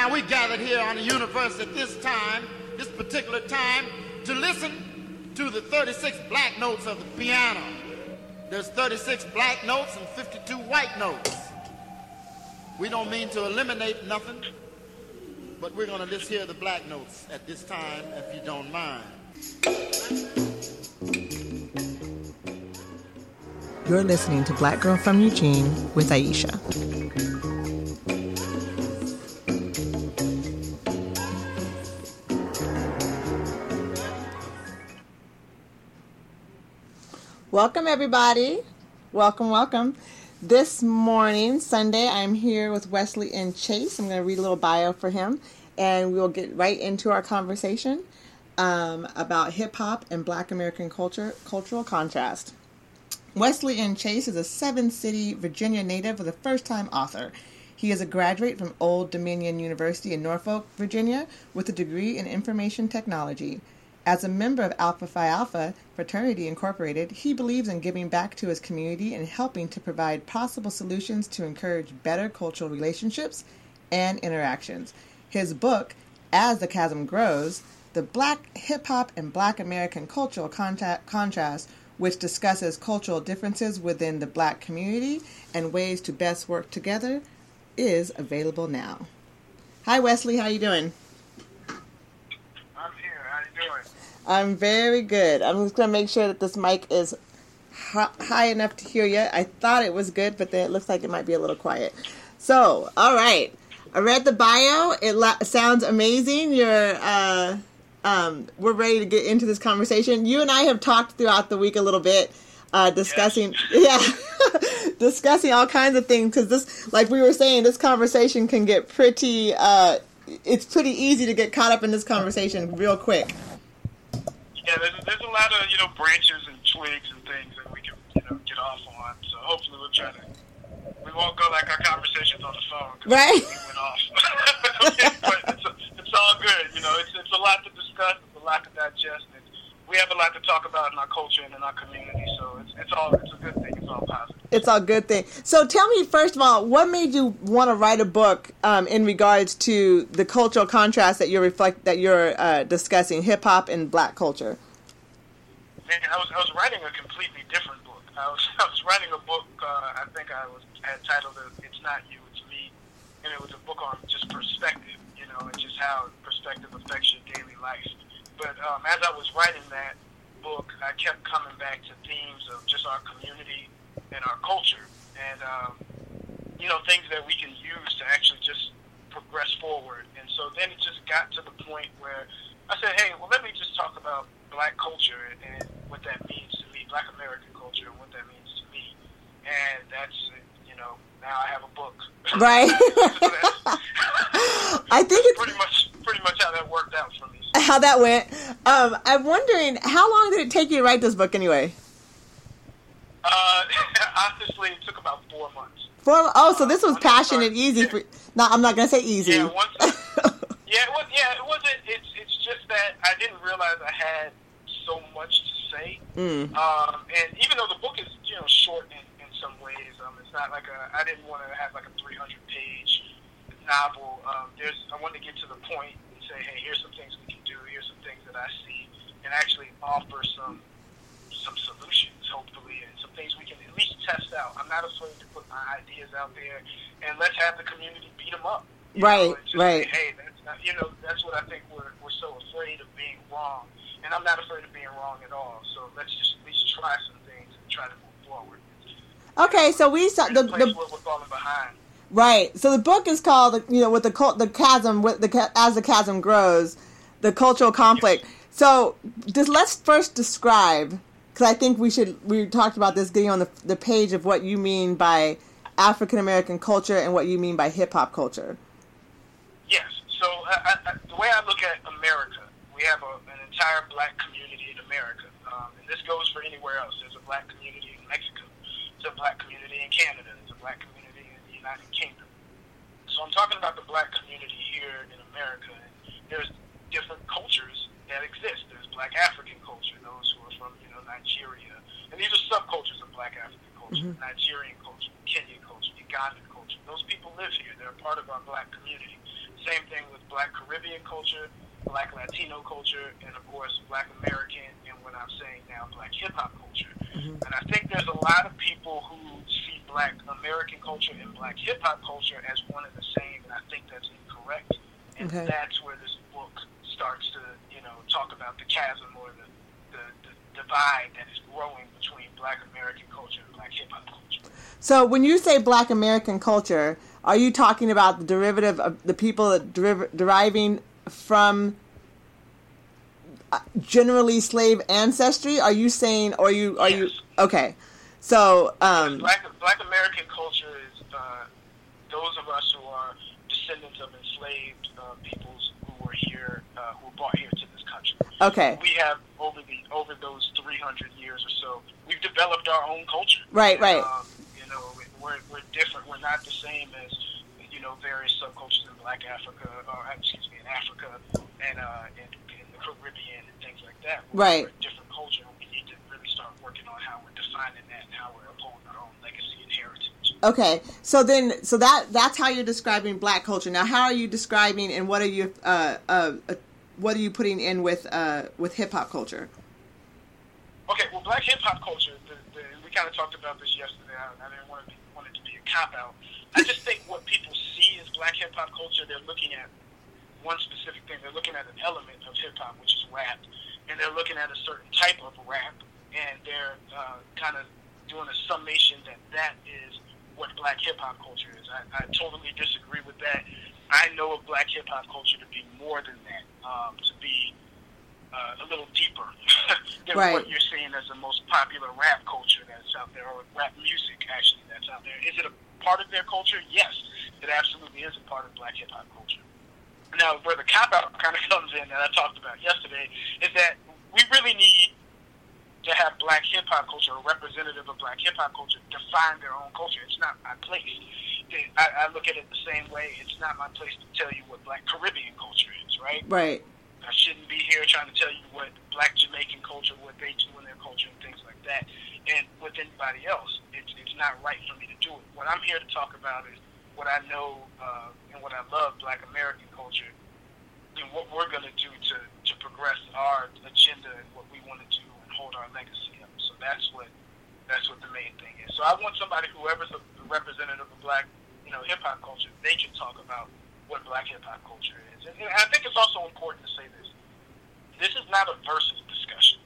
Now we gathered here on the universe at this time, this particular time, to listen to the 36 black notes of the piano. There's 36 black notes and 52 white notes. We don't mean to eliminate nothing, but we're going to just hear the black notes at this time, if you don't mind. You're listening to Black Girl from Eugene with Aisha. Welcome, everybody. Welcome, welcome. This morning, Sunday, I'm here with Wesley N. Chase. I'm going to read a little bio for him, and we'll get right into our conversation um, about hip hop and Black American culture, cultural contrast. Wesley N. Chase is a seven city Virginia native with a first time author. He is a graduate from Old Dominion University in Norfolk, Virginia, with a degree in information technology. As a member of Alpha Phi Alpha Fraternity Incorporated, he believes in giving back to his community and helping to provide possible solutions to encourage better cultural relationships and interactions. His book, As the Chasm Grows, The Black Hip Hop and Black American Cultural Contact, Contrast which discusses cultural differences within the black community and ways to best work together, is available now. Hi Wesley, how are you doing? I'm here. How you doing? I'm very good. I'm just gonna make sure that this mic is high enough to hear you. I thought it was good, but then it looks like it might be a little quiet. So, all right. I read the bio. It la- sounds amazing. You're uh, um, we're ready to get into this conversation. You and I have talked throughout the week a little bit, uh, discussing, yes. yeah, discussing all kinds of things. Because this, like we were saying, this conversation can get pretty. Uh, it's pretty easy to get caught up in this conversation real quick. Yeah, there's, there's a lot of you know branches and twigs and things that we can you know get off on. So hopefully we'll try to. We won't go like our conversations on the phone. Right. We went off. but it's, it's all good. You know, it's it's a lot to discuss. It's a lot to digest. And we have a lot to talk about in our culture and in our community. So it's all it's a good thing. It's all positive. It's all good thing. So tell me first of all, what made you want to write a book um, in regards to the cultural contrast that you're reflect that you're uh, discussing, hip hop and black culture? Man, I was I was writing a completely different book. I was I was writing a book. Uh, I think I was I had titled it "It's Not You, It's Me," and it was a book on just perspective, you know, and just how perspective affects your daily life. But um, as I was writing that book, I kept coming back to themes of just our community and our culture, and um, you know, things that we can use to actually just progress forward. And so then it just got to the point where I said, hey, well, let me just talk about black culture and what that means to me, black American culture, and what that means to me. And that's, you know, now I have a book. Right. I think it's pretty much pretty much how that worked out for me. How that went. Um, I'm wondering how long did it take you to write this book anyway? Uh, honestly, it took about four months. Four. Oh, so this was uh, passion and easy for. No, I'm not gonna say easy. Yeah, once. Yeah, it was. Yeah, it wasn't. It's it's just that I didn't realize I had so much to say. Mm. Um, and even though the book is you know short in, in some ways, um, it's not like a. I didn't want to have like a 300 page novel. Um, there's. I wanted to get to the point and say, hey, here's some things we can do. Here's some things that I see, and actually offer some some solutions, hopefully, and some things we can at least test out. I'm not afraid to put my ideas out there, and let's have the community beat them up. Right, know, right. Hey, that's not, you know, that's what I think we're we're so afraid of being wrong, and I'm not afraid of being wrong at all. So let's just at least try some things and try to move forward. Okay, so we saw the, the where we're falling behind. Right. So the book is called, you know, with the the chasm, with the as the chasm grows, the cultural conflict. Yes. So just let's first describe, because I think we should. We talked about this getting on the the page of what you mean by African American culture and what you mean by hip hop culture. Yes. So I, I, the way I look at America, we have a, an entire black community in America, um, and this goes for anywhere else. There's a black community in Mexico. There's a black community in Canada. There's a black community in the United Kingdom. So I'm talking about the black community here in America. And there's different cultures that exist. There's black African culture, those who are from, you know, Nigeria. And these are subcultures of black African culture, mm-hmm. Nigerian culture, Kenyan culture, Ugandan culture. Those people live here. They're a part of our black community. Same thing with Black Caribbean culture, Black Latino culture, and of course Black American, and what I'm saying now, Black hip hop culture. Mm-hmm. And I think there's a lot of people who see Black American culture and Black hip hop culture as one and the same, and I think that's incorrect. And okay. that's where this starts to, you know, talk about the chasm or the, the, the divide that is growing between Black American culture and Black hip hop culture. So when you say Black American culture, are you talking about the derivative of the people that deriv- deriving from uh, generally slave ancestry? Are you saying, or are you are yes. you okay? So um, Black Black American culture is uh, those of us who are descendants of enslaved uh, peoples were here, uh, who were brought here to this country. Okay. We have over the over those 300 years or so, we've developed our own culture. Right, right. Um, know, we're, we're different. We're not the same as, you know, various subcultures in Black Africa, or excuse me, in Africa and uh, in, in the Caribbean and things like that. We're, right. We're a different culture. And we need to really start working on how we're defining that and how we're upholding our own legacy and heritage. Okay, so then, so that that's how you're describing Black culture. Now, how are you describing, and what are you, uh, uh, uh what are you putting in with uh, with hip hop culture? Okay, well, Black hip hop culture. The, the, we kind of talked about this yesterday. I, I didn't want, to be, want it to be a cop out. I just think what people see as black hip hop culture, they're looking at one specific thing. They're looking at an element of hip hop, which is rap, and they're looking at a certain type of rap, and they're uh, kind of doing a summation that that is what black hip hop culture is. I, I totally disagree with that. I know of black hip hop culture to be more than that, um, to be uh, a little deeper than right. what you're seeing as the most popular rap culture that's out there, or rap music actually that's out there. Is it a part of their culture? Yes, it absolutely is a part of black hip hop culture. Now, where the cop out kind of comes in that I talked about yesterday is that we really need to have black hip hop culture, a representative of black hip hop culture, define their own culture. It's not my place. I, I look at it the same way. It's not my place to tell you what black Caribbean culture is, right? Right. I shouldn't be here trying to tell you what black Jamaican culture, what they do in their culture, and things like that. And with anybody else, it's, it's not right for me to do it. What I'm here to talk about is what I know uh, and what I love, black American culture, and what we're going to do to, to progress our agenda and what we want to do and hold our legacy up. So that's what that's what the main thing is. So I want somebody, whoever's a representative of black, you know, hip hop culture, they can talk about what black hip hop culture is and I think it's also important to say this. This is not a versus discussion.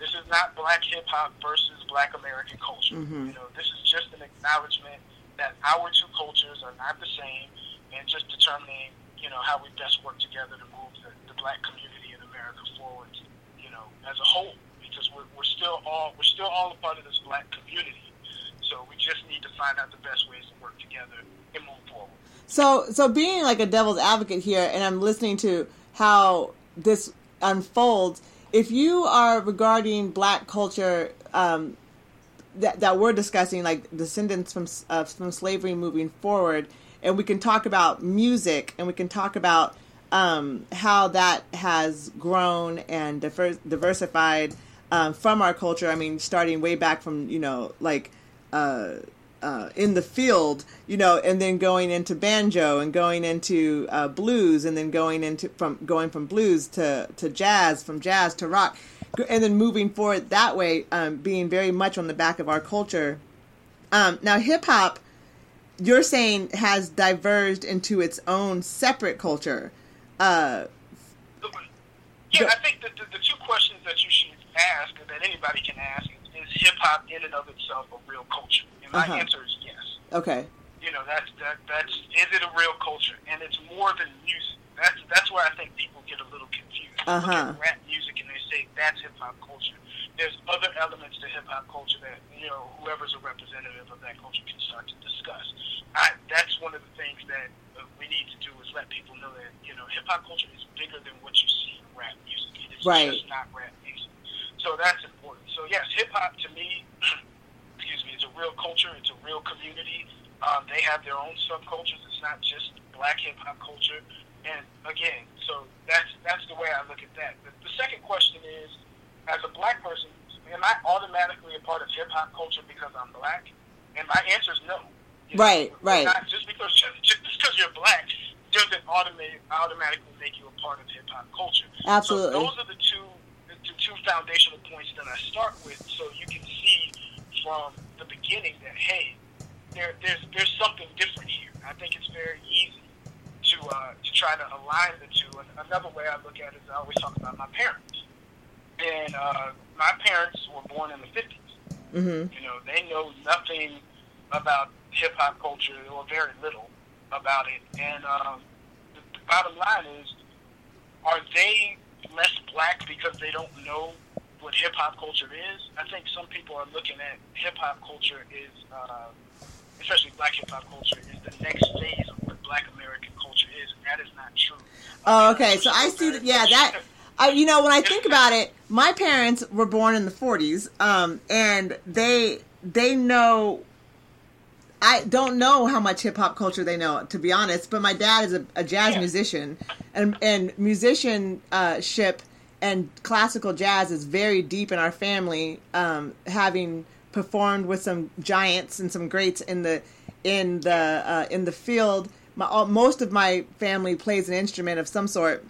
This is not black hip hop versus black American culture. Mm-hmm. You know, this is just an acknowledgement that our two cultures are not the same, and just determining, you know, how we best work together to move the, the black community in America forward, you know, as a whole. Because we're, we're still all we're still all a part of this black community. So we just need to find out the best ways to work together and move forward. So, so being like a devil's advocate here, and I'm listening to how this unfolds. If you are regarding Black culture um, that that we're discussing, like descendants from uh, from slavery moving forward, and we can talk about music, and we can talk about um, how that has grown and diver- diversified um, from our culture. I mean, starting way back from you know like. Uh, uh, in the field, you know, and then going into banjo and going into uh, blues, and then going into from going from blues to to jazz, from jazz to rock, and then moving forward that way, um, being very much on the back of our culture. Um, now, hip hop, you're saying has diverged into its own separate culture. Uh, yeah, I think the, the two questions that you should ask, that anybody can ask, is hip hop in and of itself a real culture? And my uh-huh. answer is yes. Okay. You know, that's that that's is it a real culture? And it's more than music. That's that's where I think people get a little confused. Uh-huh. Look at rap music and they say that's hip hop culture. There's other elements to hip hop culture that you know whoever's a representative of that culture can start to discuss. I, that's one of the things that uh, we need to do is let people know that you know hip hop culture is bigger than what you see in rap music. It is right. just not rap. So that's important. So yes, hip hop to me excuse me, it's a real culture. It's a real community. Um, they have their own subcultures. It's not just black hip hop culture. And again, so that's that's the way I look at that. The, the second question is, as a black person, am I automatically a part of hip hop culture because I'm black? And my answer is no. You right, know, right. Not just because just because you're black doesn't automatic, automatically make you a part of hip hop culture. Absolutely. So those are the two two foundational points that I start with, so you can see from the beginning that hey, there, there's there's something different here. I think it's very easy to uh, to try to align the two. And another way I look at it is I always talk about my parents, and uh, my parents were born in the 50s. Mm-hmm. You know, they know nothing about hip hop culture or very little about it. And um, the, the bottom line is, are they less black because they don't know what hip hop culture is? I think some people are looking at hip hop culture is, uh, especially black hip hop culture, is the next phase of what black American culture is, and that is not true. Oh, okay. So I see that. Yeah, that. I, you know, when I think about it, my parents were born in the '40s, um, and they they know. I don't know how much hip hop culture they know, to be honest. But my dad is a, a jazz Yeah. musician, and and musicianship and classical jazz is very deep in our family. Um, having performed with some giants and some greats in the in the uh, in the field, my, all, most of my family plays an instrument of some sort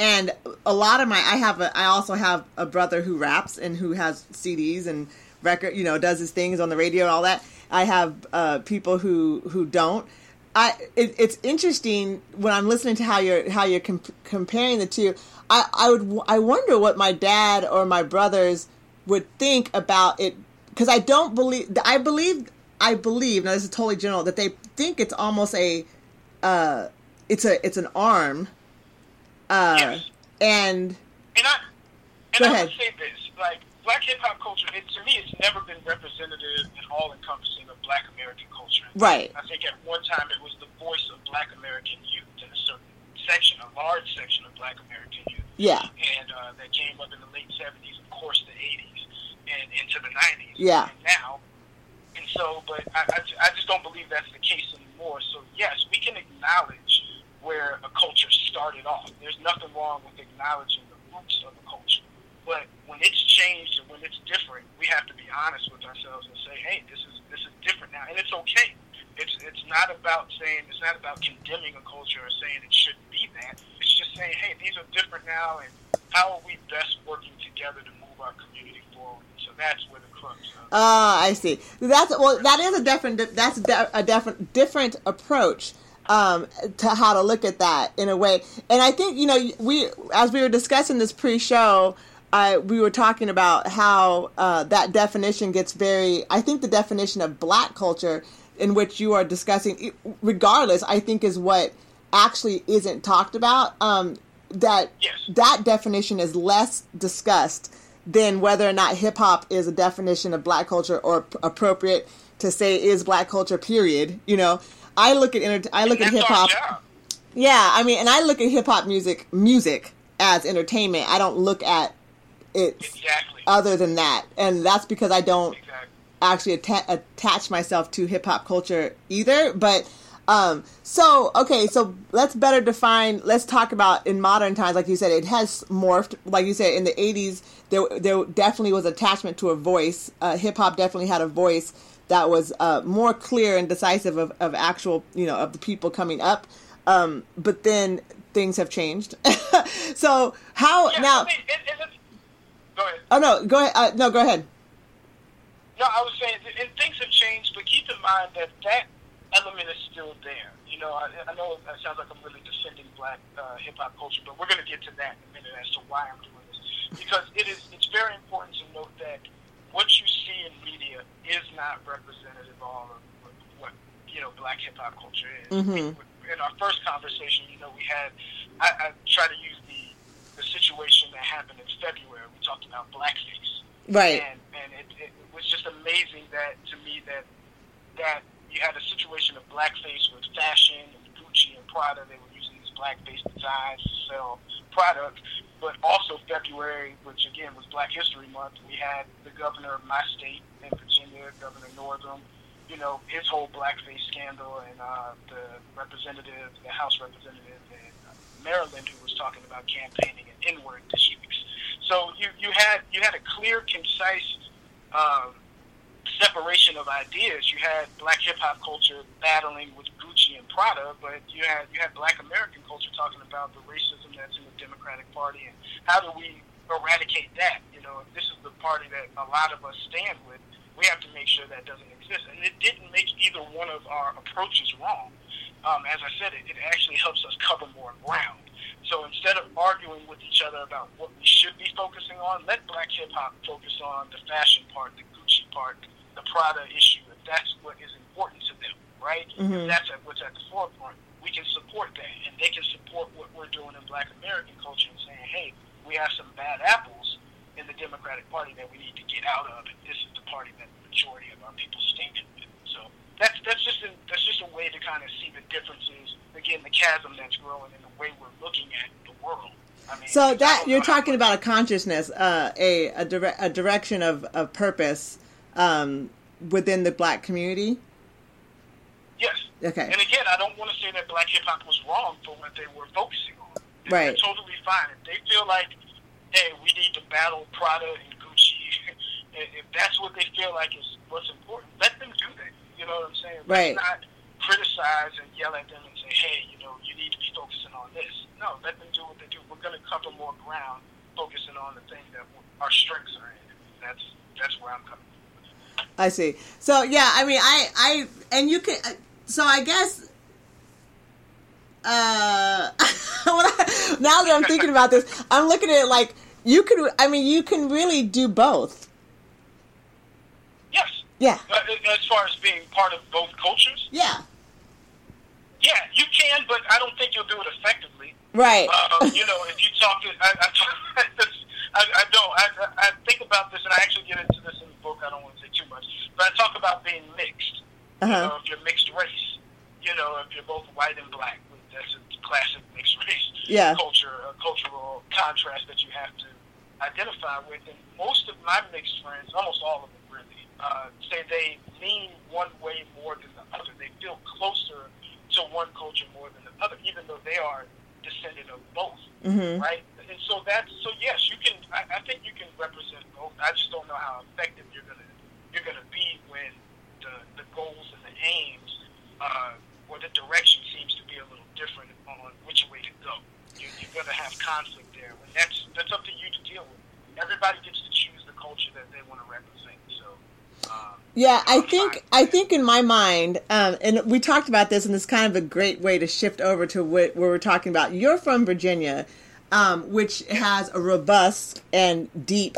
and a lot of my i have a i also have a brother who raps and who has cds and record you know does his things on the radio and all that i have uh, people who who don't i it, it's interesting when i'm listening to how you're how you're comp- comparing the two i i would i wonder what my dad or my brothers would think about it because i don't believe i believe i believe now this is totally general that they think it's almost a uh it's a it's an arm uh, Yes. and And I, and Go I ahead. would say this, like black hip hop culture, it, to me, it's never been representative and all encompassing of black American culture. Right. I think at one time it was the voice of black American youth in a certain section, a large section of black American youth. yeah, And uh, that came up in the late 70s, of course, the 80s, and into the 90s. Yeah. And now. And so, but I, I, I just don't believe that's the case anymore. So, yes, we can acknowledge where a culture started off. There's nothing wrong with acknowledging the roots of a culture. But when it's changed and when it's different, we have to be honest with ourselves and say, hey, this is this is different now. And it's okay. It's it's not about saying it's not about condemning a culture or saying it shouldn't be that. It's just saying, hey, these are different now and how are we best working together to move our community forward? So that's where the crux Ah, I see. That's well. That is a different. That's a different different approach um, to how to look at that in a way. And I think you know we as we were discussing this pre-show, uh, we were talking about how uh, that definition gets very. I think the definition of black culture in which you are discussing, regardless, I think is what actually isn't talked about. Um, that Yes. that definition is less discussed than whether or not hip hop is a definition of black culture or p- appropriate to say is black culture. Period. You know, I look at enter- I look at hip hop. job. Yeah, I mean, and I look at hip hop music music as entertainment. I don't look at it Exactly. other than that, and that's because I don't exactly. actually atta- attach myself to hip hop culture either. But um, so okay, so let's better define. Let's talk about in modern times, like you said, it has morphed. Like you said, in the '80s, there there definitely was attachment to a voice. Uh, hip hop definitely had a voice that was uh, more clear and decisive of, of actual, you know, of the people coming up. Um, but then things have changed. so how Yeah, now? I mean, it, go ahead. Oh no, go ahead. Uh, no, go ahead. No, I was saying and things have changed, but keep in mind that that element is still there. You know, I, I know it sounds like I'm really defending black uh, hip hop culture, but we're going to get to that in a minute as to why I'm doing this. Because it is, it's very important to note that what you see in media is not representative of all of what, what you know black hip hop culture is. Mhm. In our first conversation, you know, we had I, I try to use the the situation that happened in February. We talked about blackface Right. and and it, it was just amazing that to me that that you had a situation of blackface with fashion and Gucci and Prada. They were using these blackface designs to sell products, but also February, which again was Black History Month. We had the governor of my state in Virginia, Governor Northam. You know his whole blackface scandal, and uh, the representative, the House representative Maryland, who was talking about campaigning in N-word districts. So you, you had you had a clear, concise um, separation of ideas. You had black hip hop culture battling with Gucci and Prada, but you had you had black American culture talking about the racism that's in the Democratic Party and how do we eradicate that? You know, this is the party that a lot of us stand with, we have to make sure that doesn't exist. And it didn't make either one of our approaches wrong. Um, as I said, it, it actually helps us cover more ground. So instead of arguing with each other about what we should be focusing on, let black hip hop focus on the fashion part, the Gucci part, the Prada issue. If that's what is important to them, right? Mhm. If that's at, what's at the forefront, we can support that, and they can support what we're doing in Black American culture and saying, hey, we have some bad apples in the Democratic Party that we need to get out of, and this is the party that the majority of our people stand with. That's that's just a, that's just a way to kind of see the differences. Again, the chasm that's growing in the way we're looking at the world. I mean, So that you're talking about a consciousness, uh, a a, dire- a direction of, of purpose um, within the black community. Yes. Okay. And again, I don't want to say that black hip hop was wrong for what they were focusing on. They're Right. totally fine. If they feel like, hey, we need to battle Prada and Gucci, if that's what they feel like is what's important, let them do that. You know what I'm saying? Right. Let's not criticize and yell at them and say, hey, you know, you need to be focusing on this. No, let them do what they do. We're going to cover more ground focusing on the thing that our strengths are in. That's that's where I'm coming from. I see. So yeah, I mean, I, I, and you can. So I guess. Uh, I- now that I'm thinking about this, I'm looking at it like you could. I mean, you can really do both. Yeah. Uh, as far as being part of both cultures, Yeah. yeah, you can, but I don't think you'll do it effectively. Right. Um, you know, if you talk to, I, I, talk, I, I don't, I, I think about this, and I actually get into this in the book. I don't want to say too much, but I talk about being mixed. You Uh-huh. know, if you're mixed race, you know, if you're both white and black, that's a classic mixed race Yeah. culture, a cultural contrast that you have to identify with. And most of my mixed friends, almost all of them uh, say they lean one way more than the other. They feel closer to one culture more than the other, even though they are descendant of both, hmm right? And so that's so yes, you can. I, I think you can represent both. I just don't know how effective you're gonna you're gonna be when the the goals and the aims uh, or the direction seems to be a little different on which way to go. You, you're gonna have conflict there, and that's that's up to you to deal with. Everybody gets to choose the culture that they want to represent. So. Um, Yeah, I think. I think in my mind, um, and we talked about this, and it's kind of a great way to shift over to what, where we're talking about. You're from Virginia, um, which has a robust and deep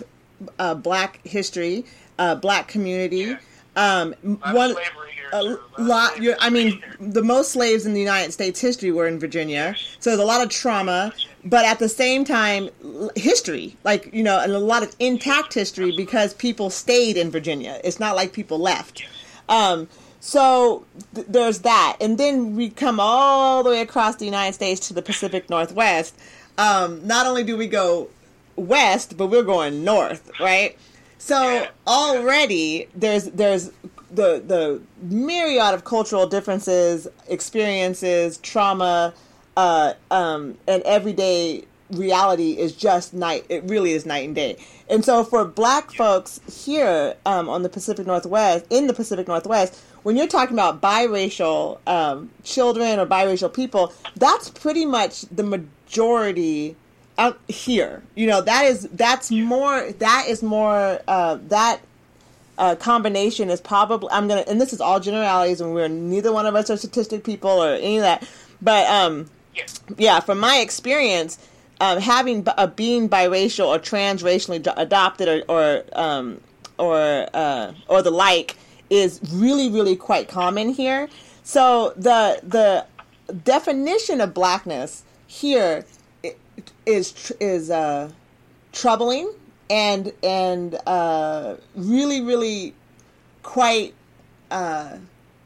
uh, Black history, uh, Black community. Um, A lot of one here, a too. Lot of lot. slavery You're, I mean, the most slaves in the United States history were in Virginia, so there's a lot of trauma. But at the same time, history, like you know, and a lot of intact history because people stayed in Virginia. It's not like people left. Um, so th- there's that, and then we come all the way across the United States to the Pacific Northwest. Um, not only do we go west, but we're going north, right? So already there's there's the the myriad of cultural differences, experiences, trauma, uh, um, and everyday reality is just night. It really is night and day. And so for Black folks here um, on the Pacific Northwest, in the Pacific Northwest, when you're talking about biracial um, children or biracial people, that's pretty much the majority here. You know, that is that's more that is more uh, that uh, combination is probably I'm gonna and this is all generalities and we're neither one of us are statistic people or any of that, but um, Yeah. yeah, from my experience, um, having uh, being biracial or transracially d- adopted or or um, or uh, or the like is really really quite common here. So the the definition of blackness here is is uh, troubling and and uh, really really quite uh,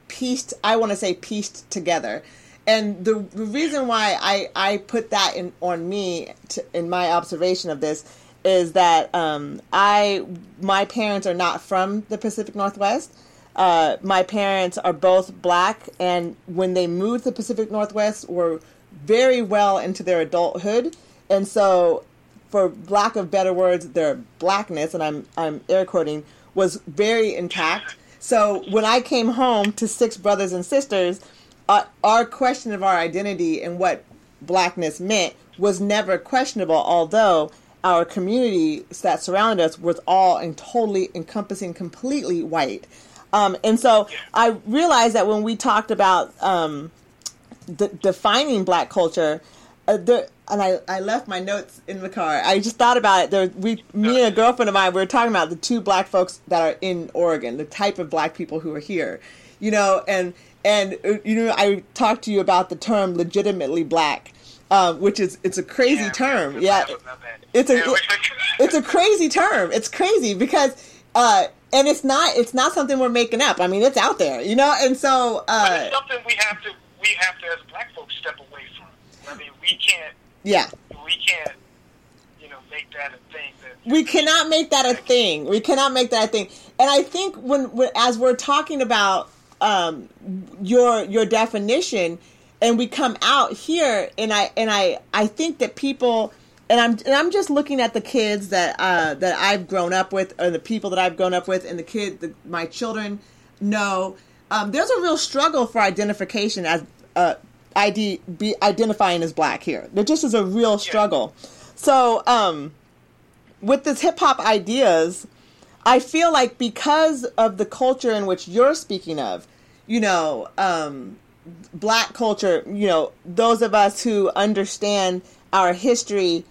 pieced i want to say pieced together and the, the reason why I, I put that in on me to, in my observation of this is that um, I my parents are not from the Pacific Northwest. Uh, my parents are both black, and when they moved to the Pacific Northwest, were very well into their adulthood, and so for lack of better words, their blackness, and I'm I'm air quoting, was very intact. So when I came home to six brothers and sisters, uh, our question of our identity and what blackness meant was never questionable, although our community that surrounded us was all and totally encompassing, completely white. Um, and so I realized that when we talked about um, de- defining black culture, uh, there, and I, I left my notes in the car. I just thought about it. There, we, me and a girlfriend of mine, we were talking about the two black folks that are in Oregon, the type of black people who are here, you know, and and uh, you know, I talked to you about the term legitimately black, um, which is it's a crazy Yeah, term. yeah, it's a it- it's a crazy term. It's crazy because uh, and it's not it's not something we're making up. I mean, it's out there, you know. And so But uh, it's something we have to we have to as black folks step away from. I mean, we can't yeah, we can't you know make that a thing that we cannot make that a thing. We cannot make that a thing. And I think when, when as we're talking about um, your your definition, and we come out here, and I and I I think that people. And I'm and I'm just looking at the kids that uh, that I've grown up with, or the people that I've grown up with, and the kid, the, my children know. Um, there's a real struggle for identification as uh, ID be identifying as black here. There just is a real struggle. So um, with this hip hop ideas, I feel like because of the culture in which you're speaking of, you know, um, black culture, you know, those of us who understand our history,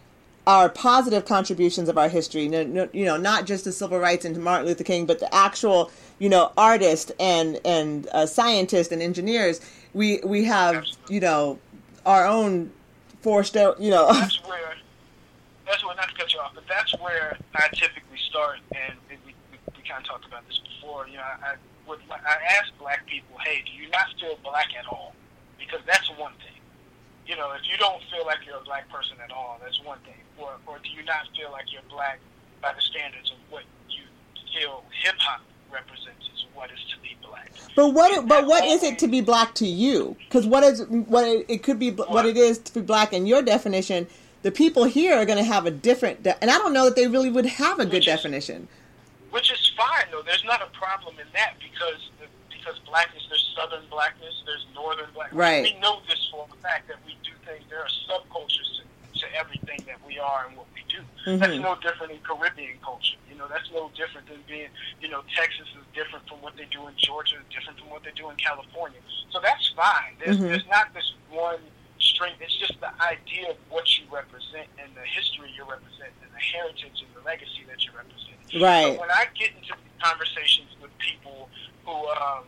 our positive contributions of our history, you know, not just the civil rights and Martin Luther King, but the actual, you know, artists and and uh, scientists and engineers. We we have, you know, our own forced, out, you know. that's where that's where not to cut you off, but that's where I typically start, and we, we, we kind of talked about this before. You know, I, I would I ask black people, hey, do you not feel black at all? Because that's one thing. You know, if you don't feel like you're a black person at all, that's one thing. Or or do you not feel like you're black by the standards of what you feel hip hop represents what is to be black? But what but what is it to be black to you? Because what is what it, it could be what it is to be black in your definition. The people here are going to have a different, de- and I don't know that they really would have a good Which is- definition. which is fine though. There's not a problem in that because because blackness, there's southern blackness, there's northern blackness. Right. We know this for a fact that we do things. There are subcultures to, to everything that we are and what we do. That's Mhm. no different in Caribbean culture. You that's no different than being. You know, Texas is different from what they do in Georgia, different from what they do in California. So that's fine. There's, Mhm. there's not this one string. It's just the idea of what you represent and the history you represent and the heritage and the legacy that you represent. Right. So when I get into conversations with people who, um,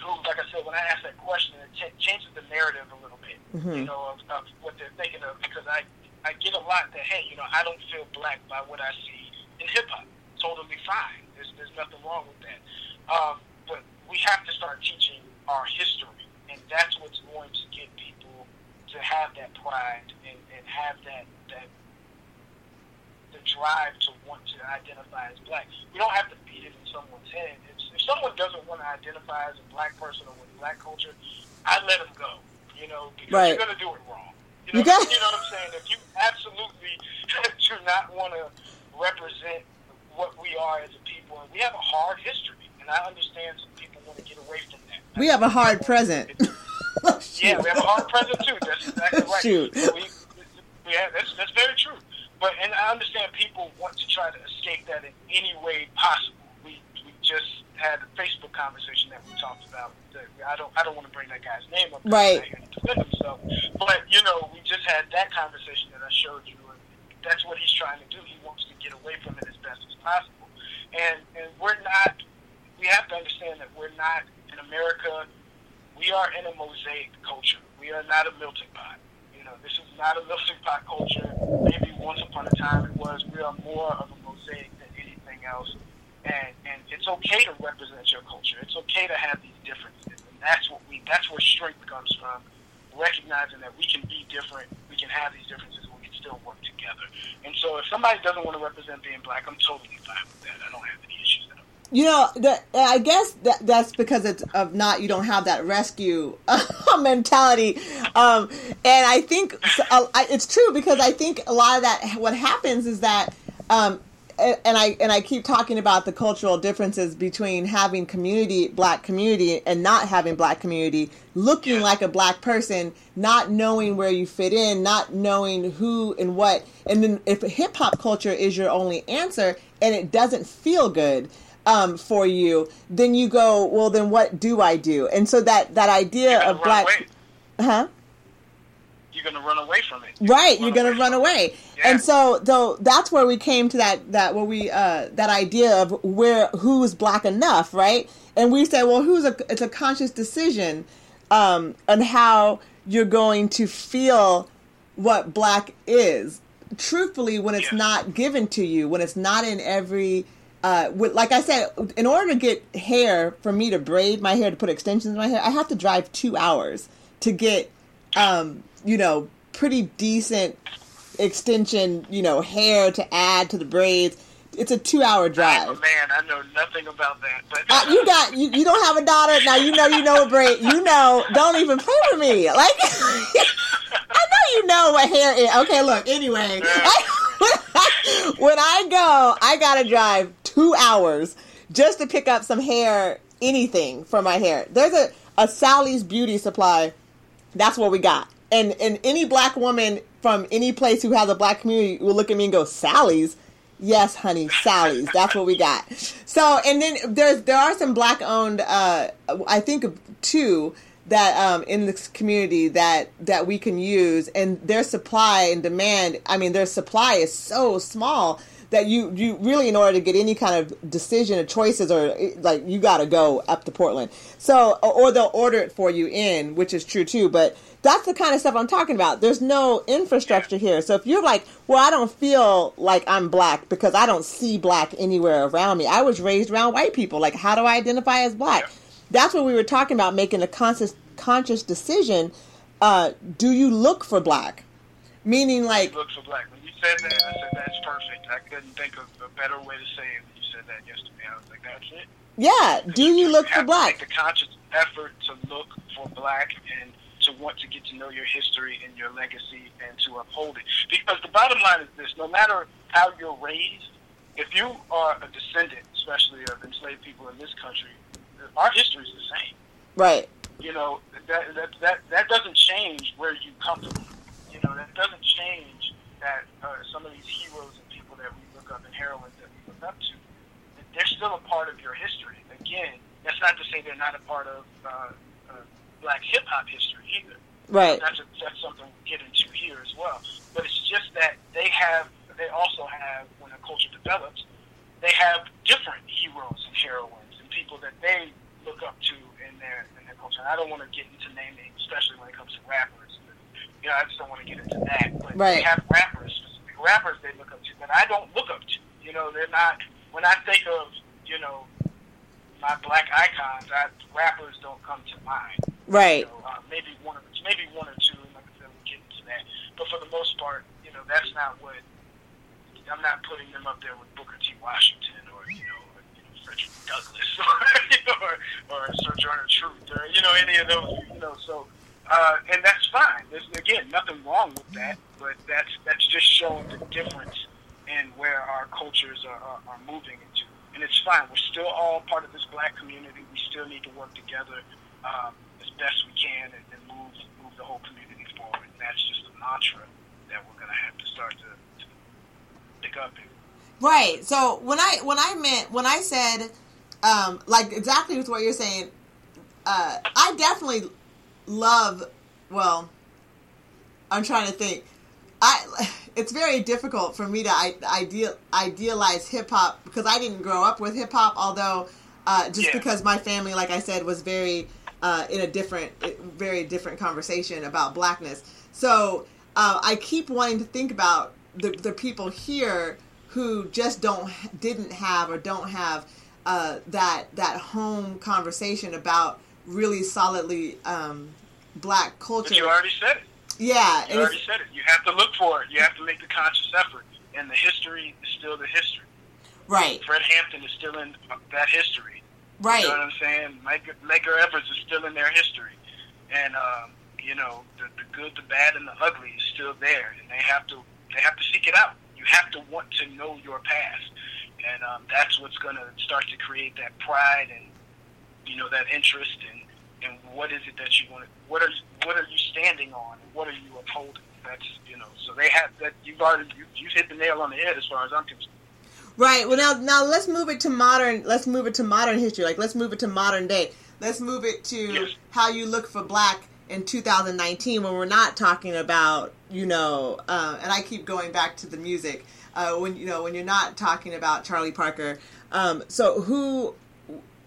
who, like I said, when I ask that question, it ch- changes the narrative a little bit, you Mhm. know, of, of what they're thinking of. Because I, I get a lot that, hey, you know, I don't feel black by what I see in hip hop. Totally fine. There's, there's nothing wrong with that. Um, but we have to start teaching our history, and that's what's going to get people to have that pride and, and have that that the drive to want to identify as black. We don't have to beat it in someone's head. If, if someone doesn't want to identify as a black person or with black culture, I let them go. You know, because Right. you're going to do it wrong. You You know, got- you know what I'm saying? If you absolutely do not want to represent what we are as a people, and we have a hard history, and I understand some people want to get away from that. We have a hard present. Yeah, we have a hard present too. That's exactly right. Shoot. We, have, that's, that's very true. But and I understand people want to try to escape that in any way possible. We we just had a Facebook conversation that we talked about. I don't I don't want to bring that guy's name up, Right. to defend himself. But you know, we just had that conversation that I showed you. That's what he's trying to do. He wants to get away from it as best as possible. And and we're not. We have to understand that we're not in America we are in a mosaic culture. We are not a melting pot. You know, this is not a melting pot culture. Maybe once upon a time it was. We are more of a mosaic than anything else. And and it's okay to represent your culture. It's okay to have these differences. And that's what we that's where strength comes from. Recognizing that we can be different, we can have these differences, still work together. And so if somebody doesn't want to represent being black, I'm totally fine with that. I don't have any issues. You know, that, I guess that, that's because it's of not you don't have that rescue mentality, um, and I think uh, it's true because I think a lot of that what happens is that um, and I and I keep talking about the cultural differences between having community black community and not having black community, looking like a black person, not knowing where you fit in, not knowing who and what, and then if hip hop culture is your only answer and it doesn't feel good um, for you, then you go, well, then what do I do? And so that that idea of black, huh? You're gonna run away from it. right you're gonna run away Yeah. and so though that's where we came to that that where we uh that idea of where who's black enough right and we said well who's a it's a conscious decision um on how you're going to feel what black is truthfully when it's Yeah. not given to you when it's not in every uh, with, like I said, in order to get hair, for me to braid my hair, to put extensions in my hair, I have to drive two hours to get um, you know, pretty decent extension, you know, hair to add to the braids. It's a two hour I'm a drive. man. I know nothing about that. But Uh, you got you, you don't have a daughter now. You know you know a braid. You know don't even play with me. Like I know you know what hair is. Okay, look. Anyway, when I go, I gotta drive two hours just to pick up some hair, anything for my hair. There's a a Sally's Beauty Supply. That's what we got. And and any black woman from any place who has a black community will look at me and go, Sally's. Yes, honey, Sally's. That's what we got. So, and then there's there are some black owned. Uh, I think two that um, in this community that that we can use, and their supply and demand. I mean, their supply is so small that you you really in order to get any kind of decision or choices or like you got to go up to Portland. So or, they'll order it for you in, which is true too. But that's the kind of stuff I'm talking about. There's no infrastructure here. So if you're like, well, I don't feel like I'm black because I don't see black anywhere around me. I was raised around white people. Like, how do I identify as black? That's what we were talking about making a conscious conscious decision. Uh, do you look for black? Meaning like look for black. When you said that, I said that's perfect. I couldn't think of a better way to say it when you said that yesterday. I was like, that's it. Yeah. Do you look for black? Make the conscious effort to look for black and to want to get to know your history and your legacy and to uphold it. Because the bottom line is this: no matter how you're raised, if you are a descendant, especially of enslaved people in this country, our history is the same. Right. You know that that that that doesn't change where you come from. You know that doesn't change that uh, some of these heroes and people that we look up and heroines that we look up to, they're still a part of your history. Again, that's not to say they're not a part of uh, uh, black hip hop history either. Right. That's a, that's something we get into here as well. But it's just that they have, they also have, when a culture develops, they have different heroes and heroines and people that they look up to in their in their culture. And I don't want to get into naming, especially when it comes to rappers. You know, I just don't want to get into that. But Right. they have rappers, specific rappers they look up to that I don't look up to. You know, they're not. When I think of, you know, my black icons, I, rappers don't come to mind. Right. Know, uh, maybe one or maybe one or two, and like I said, we'll get into that. But for the most part, you know, that's not what I'm not putting them up there with Booker T. Washington or you know, or, you know Frederick Douglass or you know, or, or Sojourner Truth or you know any of those. You know, so uh, and that's fine. There's again nothing wrong with that, but that's that's just showing the difference in where our cultures are, are, are moving into. And it's fine. We're still all part of this black community. We still need to work together um, as best we can and, and move move the whole community forward. And that's just a mantra that we're going to have to start to, to pick up. Right. So when I when I meant when I said um, like exactly with what you're saying, uh, I definitely love. Well, I'm trying to think. I it's very difficult for me to ideal idealize hip hop because I didn't grow up with hip hop. Although uh, just Yeah. because my family, like I said, was very uh, in a different, very different conversation about blackness. So uh, I keep wanting to think about the the people here who just don't didn't have or don't have uh, that that home conversation about really solidly um, black culture. But you already said it. yeah, You already said it. You have to look for it. You have to make the conscious effort. And the history is still the history. right, Fred Hampton is still in that history. right, You know what I'm saying? Medgar, Medgar Evers is still in their history, and um, you know the, the good, the bad, and the ugly is still there, and they have to they have to seek it out. You You have to want to know your past, and um, that's what's going to start to create that pride and you know that interest and and what is it that you want to what are what are you standing on and what are you upholding? That's you know so they have that you've already you, you've hit the nail on the head as far as I'm concerned. Right. Well, now now let's move it to modern. Let's move it to modern history. Like let's move it to modern day. Let's move it to Yes. how you look for black in 2019 when we're not talking about you know. Uh, and I keep going back to the music uh, when you know when you're not talking about Charlie Parker. Um, so who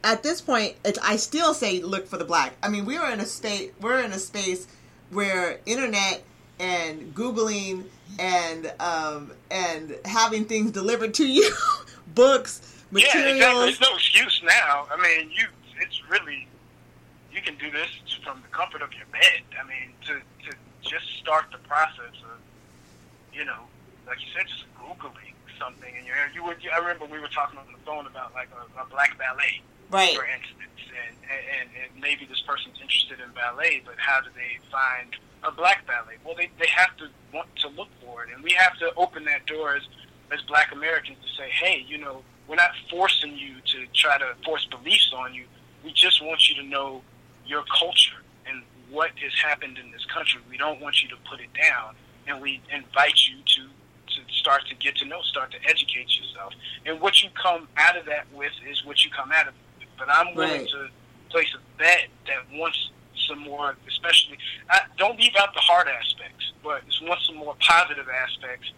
at this point, I still say look for the black. I mean, we are in a state, we're in a space where internet and googling and um, and having things delivered to you, books, materials. Yeah, exactly. There's no excuse now. I mean, you it's really you can do this from the comfort of your bed. I mean, to to just start the process of you know, like you said, just googling something, and you're you would. I remember we were talking on the phone about like a, a black ballet. Right. for instance, and, and, and maybe this person's interested in ballet, but how do they find a black ballet? Well, they, they have to want to look for it, and we have to open that door as, as black Americans to say, hey, you know, we're not forcing you to try to force beliefs on you. We just want you to know your culture and what has happened in this country. We don't want you to put it down, and we invite you to to start to get to know, start to educate yourself. And what you come out of that with is what you come out of. But I'm willing Right. to place a bet that wants some more, especially, I, don't leave out the hard aspects, but it's want some more positive aspects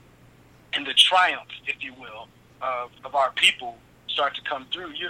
and the triumph, if you will, of, of our people start to come through. You,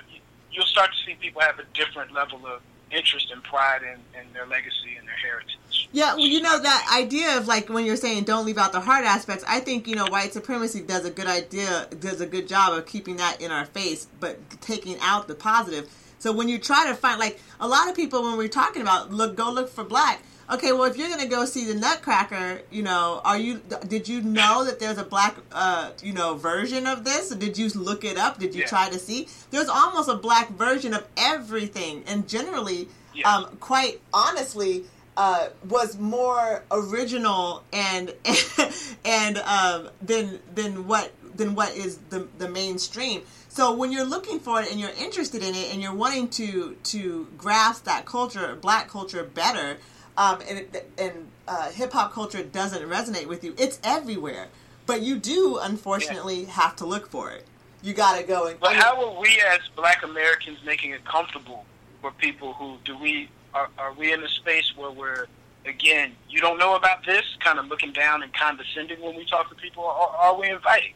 you'll start to see people have a different level of interest and pride in, in their legacy and their heritage. Yeah, well, you know that idea of like when you're saying don't leave out the hard aspects. I think you know white supremacy does a good idea, does a good job of keeping that in our face, but taking out the positive. So when you try to find like a lot of people when we're talking about look, go look for black. Okay, well if you're gonna go see the Nutcracker, you know, are you? Did you know that there's a black, uh, you know, version of this? Did you look it up? Did you Yeah. try to see? There's almost a black version of everything, and generally, Yes. um, quite honestly, uh, was more original and and um, than than what than what is the the mainstream. So when you're looking for it and you're interested in it and you're wanting to to grasp that culture, black culture better, um, and and uh, hip hop culture doesn't resonate with you, it's everywhere. But you do unfortunately have to look for it. You got to go and. But how are we as Black Americans making it comfortable for people who do we are, are we in a space where we're again you don't know about this kind of looking down and condescending when we talk to people or are we inviting?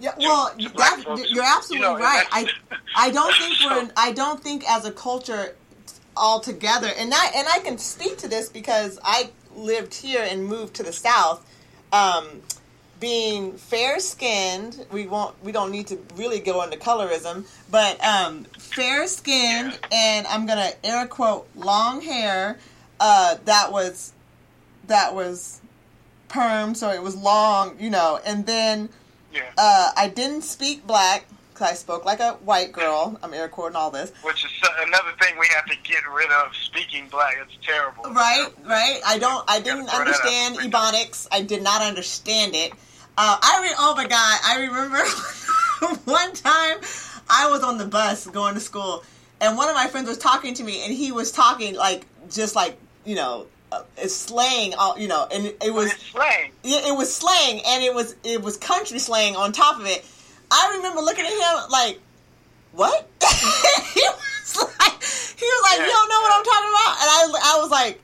Yeah, well, to black that, folks you're absolutely you know, right. I, I don't think we're. I don't think as a culture altogether, and I and I can speak to this because I lived here and moved to the south. Um, being fair skinned, we won't. We don't need to really go into colorism, but um, fair skinned, and I'm gonna air quote long hair. Uh, that was that was perm, so it was long, you know, and then Yeah. uh, I didn't speak black because I spoke like a white girl. I'm air quoting all this. Which is another thing we have to get rid of. Speaking black, it's terrible. Right, right. I don't. I didn't throw that out understand ebonics. I did not understand it. Uh, I re- oh my god! I remember one time I was on the bus going to school, and one of my friends was talking to me, and he was talking like just like you know, uh, slang. All you know, and it, was it's slang. Yeah, it was slang, and it was it was country slang on top of it. I remember looking at him like, "What?" he was like, "He was like, Yeah. you don't know what I'm talking about," and I I was like,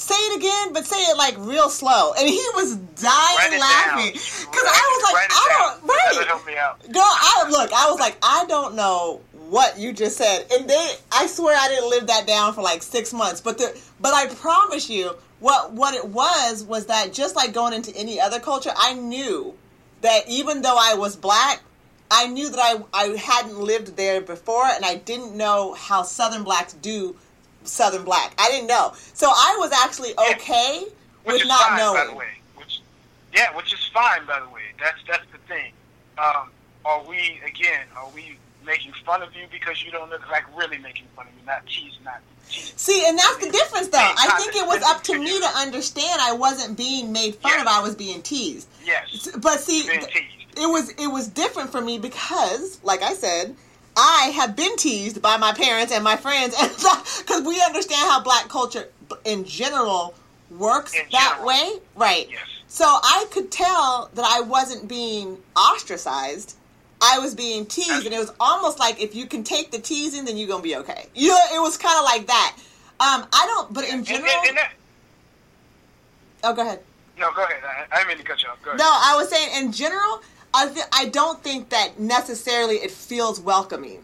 "Say it again, but say it like real slow." And he was dying laughing because I was like, Write it "I don't right." That'll help me out. Girl, I look. I was like, I don't know what you just said, and then I swear I didn't live that down for like six months. But the but I promise you, what what it was was that just like going into any other culture, I knew that even though I was black, I knew that I I hadn't lived there before, and I didn't know how Southern blacks do Southern black. I didn't know, so I was actually Yeah. okay Which with not fine, knowing. by the way. Which, yeah, which is fine, by the way. That's that's the thing. Um, are we again? Are we making fun of you because you don't look like really making fun of you, not teasing, not teasing? See, and that's the difference, though. I think it was up to me to understand I wasn't being made fun Yeah. of. I was being teased. Yes, But see, it was it was different for me because, like I said, I have been teased by my parents and my friends, because we understand how black culture in general works In that general. way, right? Yes. So I could tell that I wasn't being ostracized. I was being teased, and it was almost like if you can take the teasing, then you're gonna be okay. You know, it was kind of like that. Um, I don't, but in general, and, and that, oh, go ahead. no, go ahead. I, I didn't mean to cut you off. Go ahead. No, I was saying in general, I th- I don't think that necessarily it feels welcoming.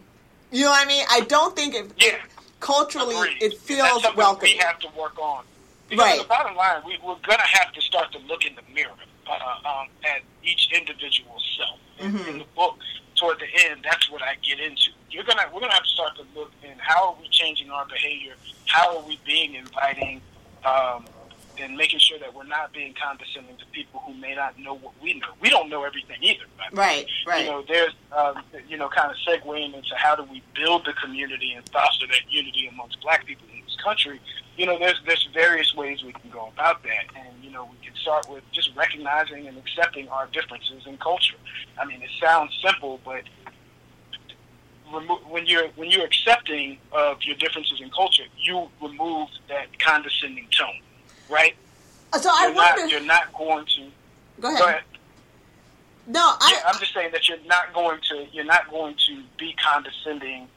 You know what I mean? I don't think it Yeah. culturally Agreed. it feels welcoming. We have to work on. Because Right. the bottom line, we, we're going to have to start to look in the mirror uh, um, at each individual self. In, Mhm. in the book, toward the end, that's what I get into. You're gonna, we're going to have to start to look in how are we changing our behavior? How are we being inviting? Um, and making sure that we're not being condescending to people who may not know what we know. We don't know everything either. by. Right, right. You know, there's, um, you know, kind of segueing into how do we build the community and foster that unity amongst black people in this country. You know, there's there's various ways we can go about that, and you know, we can start with just recognizing and accepting our differences in culture. I mean, it sounds simple, but when you're when you're accepting of your differences in culture, you remove that condescending tone, right? Uh, so I you're not wonder. you're not going to go ahead. go ahead. No, I. Yeah, I'm just saying that you're not going to you're not going to be condescending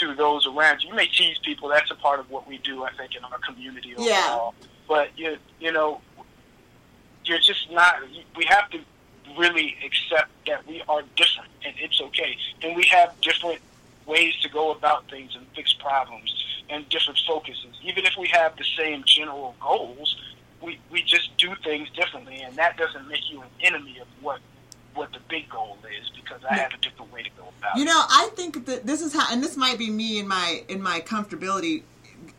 to those around you. You may tease people. That's a part of what we do, I think, in our community Yeah. overall. But you you know, you're just not. We have to really accept that we are different, and it's okay. And we have different ways to go about things and fix problems, and different focuses. Even if we have the same general goals, we we just do things differently, and that doesn't make you an enemy of what what the big goal is because I have a different way to go about You it. know, I think that this is how, and this might be me in my in my comfortability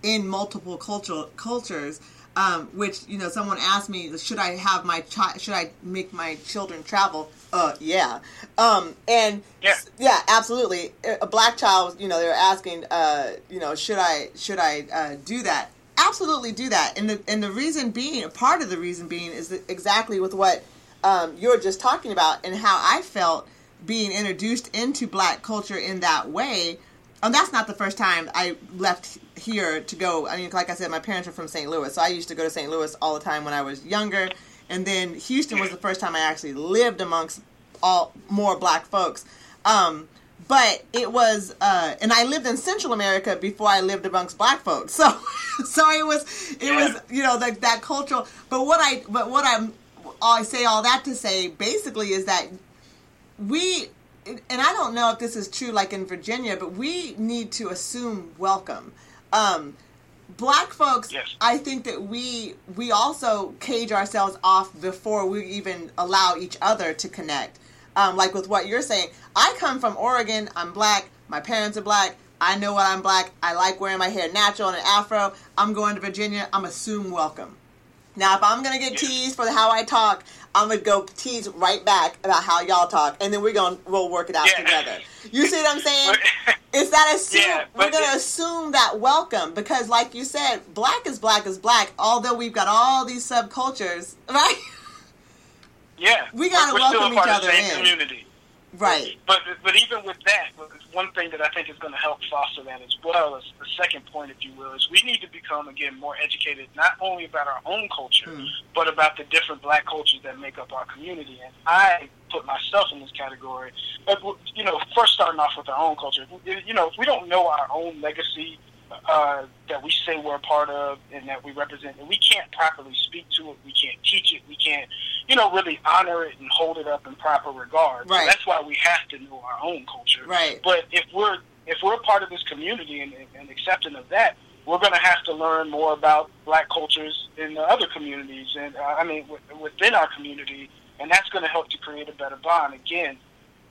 in multiple cultural cultures. Um, which you know, someone asked me, should I have my child? Should I make my children travel? Uh, yeah. Um, and Yeah. yeah, absolutely. A black child, you know, they were asking, uh, you know, should I should I uh, do that? Absolutely do that. And the and the reason being, part of the reason being, is exactly with what um, you're just talking about and how I felt being introduced into black culture in that way. And that's not the first time I left here to go. I mean, like I said, my parents are from St. Louis, so I used to go to St. Louis all the time when I was younger. And then Houston was the first time I actually lived amongst all more black folks. Um, but it was, uh, and I lived in Central America before I lived amongst black folks. So, so it was, it was, you know, like that cultural. But what I, but what I'm, I say all that to say basically is that we, and I don't know if this is true like in Virginia, but we need to assume welcome. Um, black folks Yes. i think that we we also cage ourselves off before we even allow each other to connect um, like with what you're saying i come from oregon i'm black my parents are black i know what i'm black i like wearing my hair natural and an afro i'm going to virginia i'm assume welcome now, if I'm gonna get Yeah. teased for how I talk, I'm gonna go tease right back about how y'all talk, and then we're gonna we'll work it out Yeah. together. You see what I'm saying? Is that assume Yeah, we're gonna it- assume that welcome because, like you said, black is black is black. Although we've got all these subcultures, right? yeah, We gotta we're, welcome each other in. community. Right. But but even with that, one thing that I think is going to help foster that as well is the second point, if you will, is we need to become again more educated, not only about our own culture, Hmm. but about the different black cultures that make up our community. And I put myself in this category. But you know, first starting off with our own culture, you know, if we don't know our own legacy. Uh, that we say we're a part of and that we represent, and we can't properly speak to it, we can't teach it, we can't, you know, really honor it and hold it up in proper regard. Right. So that's why we have to know our own culture. Right. But if we're if we're a part of this community and, and accepting of that, we're going to have to learn more about black cultures in the other communities, and uh, I mean w- within our community, and that's going to help to create a better bond. Again,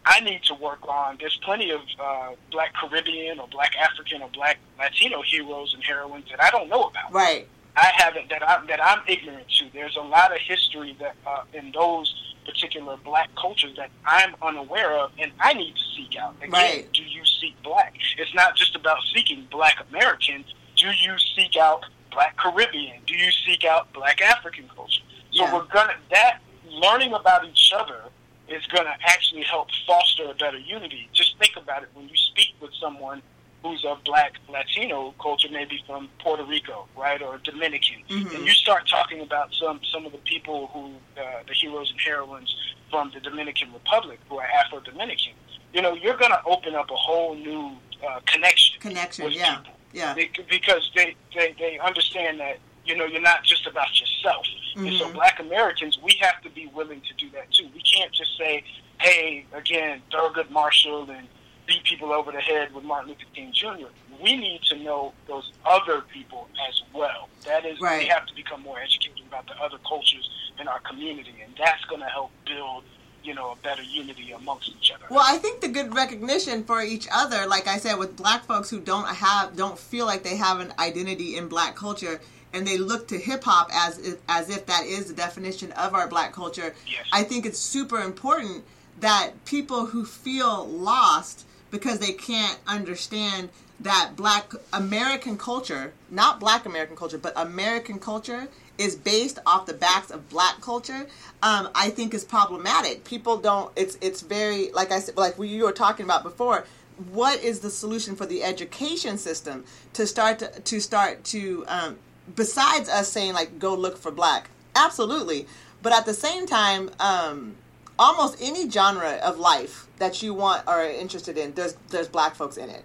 I need to work on. There's plenty of uh, black Caribbean or black African or black Latino heroes and heroines that I don't know about. Right. I haven't that I'm that I'm ignorant to. There's a lot of history that uh, in those particular black cultures that I'm unaware of, and I need to seek out. Again, Right. do you seek black? It's not just about seeking black Americans. Do you seek out black Caribbean? Do you seek out black African culture? So Yeah. we're gonna that learning about each other is going to actually help foster a better unity. Just think about it when you speak with someone who's of black Latino culture, maybe from Puerto Rico, right, or Dominican, Mhm. and you start talking about some some of the people who uh, the heroes and heroines from the Dominican Republic who are Afro Dominican. You know, you're going to open up a whole new uh, connection Connection, with yeah. people Yeah. Be- because they, they they understand that you know you're not just about yourself. And so Mhm. Black Americans, we have to be willing to do that too. We can't just say, "Hey, again, Thurgood Marshall and beat people over the head with Martin Luther King Jr." We need to know those other people as well. That is, Right. we have to become more educated about the other cultures in our community, and that's going to help build, you know, a better unity amongst each other. Well, I think the good recognition for each other, like I said, with black folks who don't have, don't feel like they have an identity in black culture, and they look to hip hop as if, as if that is the definition of our black culture. Yes. I think it's super important that people who feel lost because they can't understand that black American culture, not black American culture, but American culture is based off the backs of black culture, um, I think is problematic. People don't. It's it's very like I said, like we, you were talking about before. What is the solution for the education system to start to, to start to um, besides us saying like go look for black? Absolutely, but at the same time, um, almost any genre of life that you want or are interested in, there's there's black folks in it.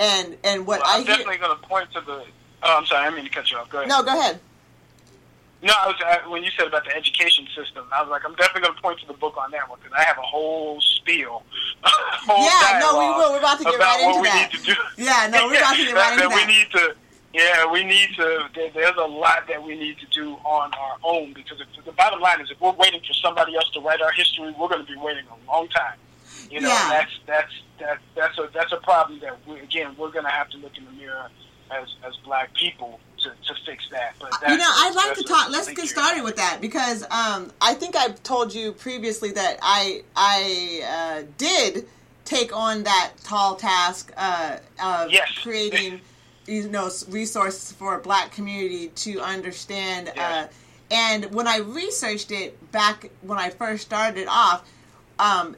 And and what Well, I I'm hear. definitely going to point to the. Oh, I'm sorry, I mean to cut you off. Go ahead. No, go ahead. No, I was, I, when you said about the education system, I was like, I'm definitely going to point to the book on that one because I have a whole spiel. a whole Yeah, no, we will. We're about to get right into what we that. need to do. Yeah, no, we're about to get right into that that. we need to. Yeah, we need to. There, there's a lot that we need to do on our own because if, the bottom line is, if we're waiting for somebody else to write our history, we're going to be waiting a long time. You know, Yeah. that's that's that's that's a that's a problem that we, again we're going to have to look in the mirror as as black people to, to fix that. But you know, I'd like to talk. Let's get started with that because um, I think I've told you previously that I I uh, did take on that tall task uh, of Yes. creating you know resources for a black community to understand. Uh, and when I researched it back when I first started off, um,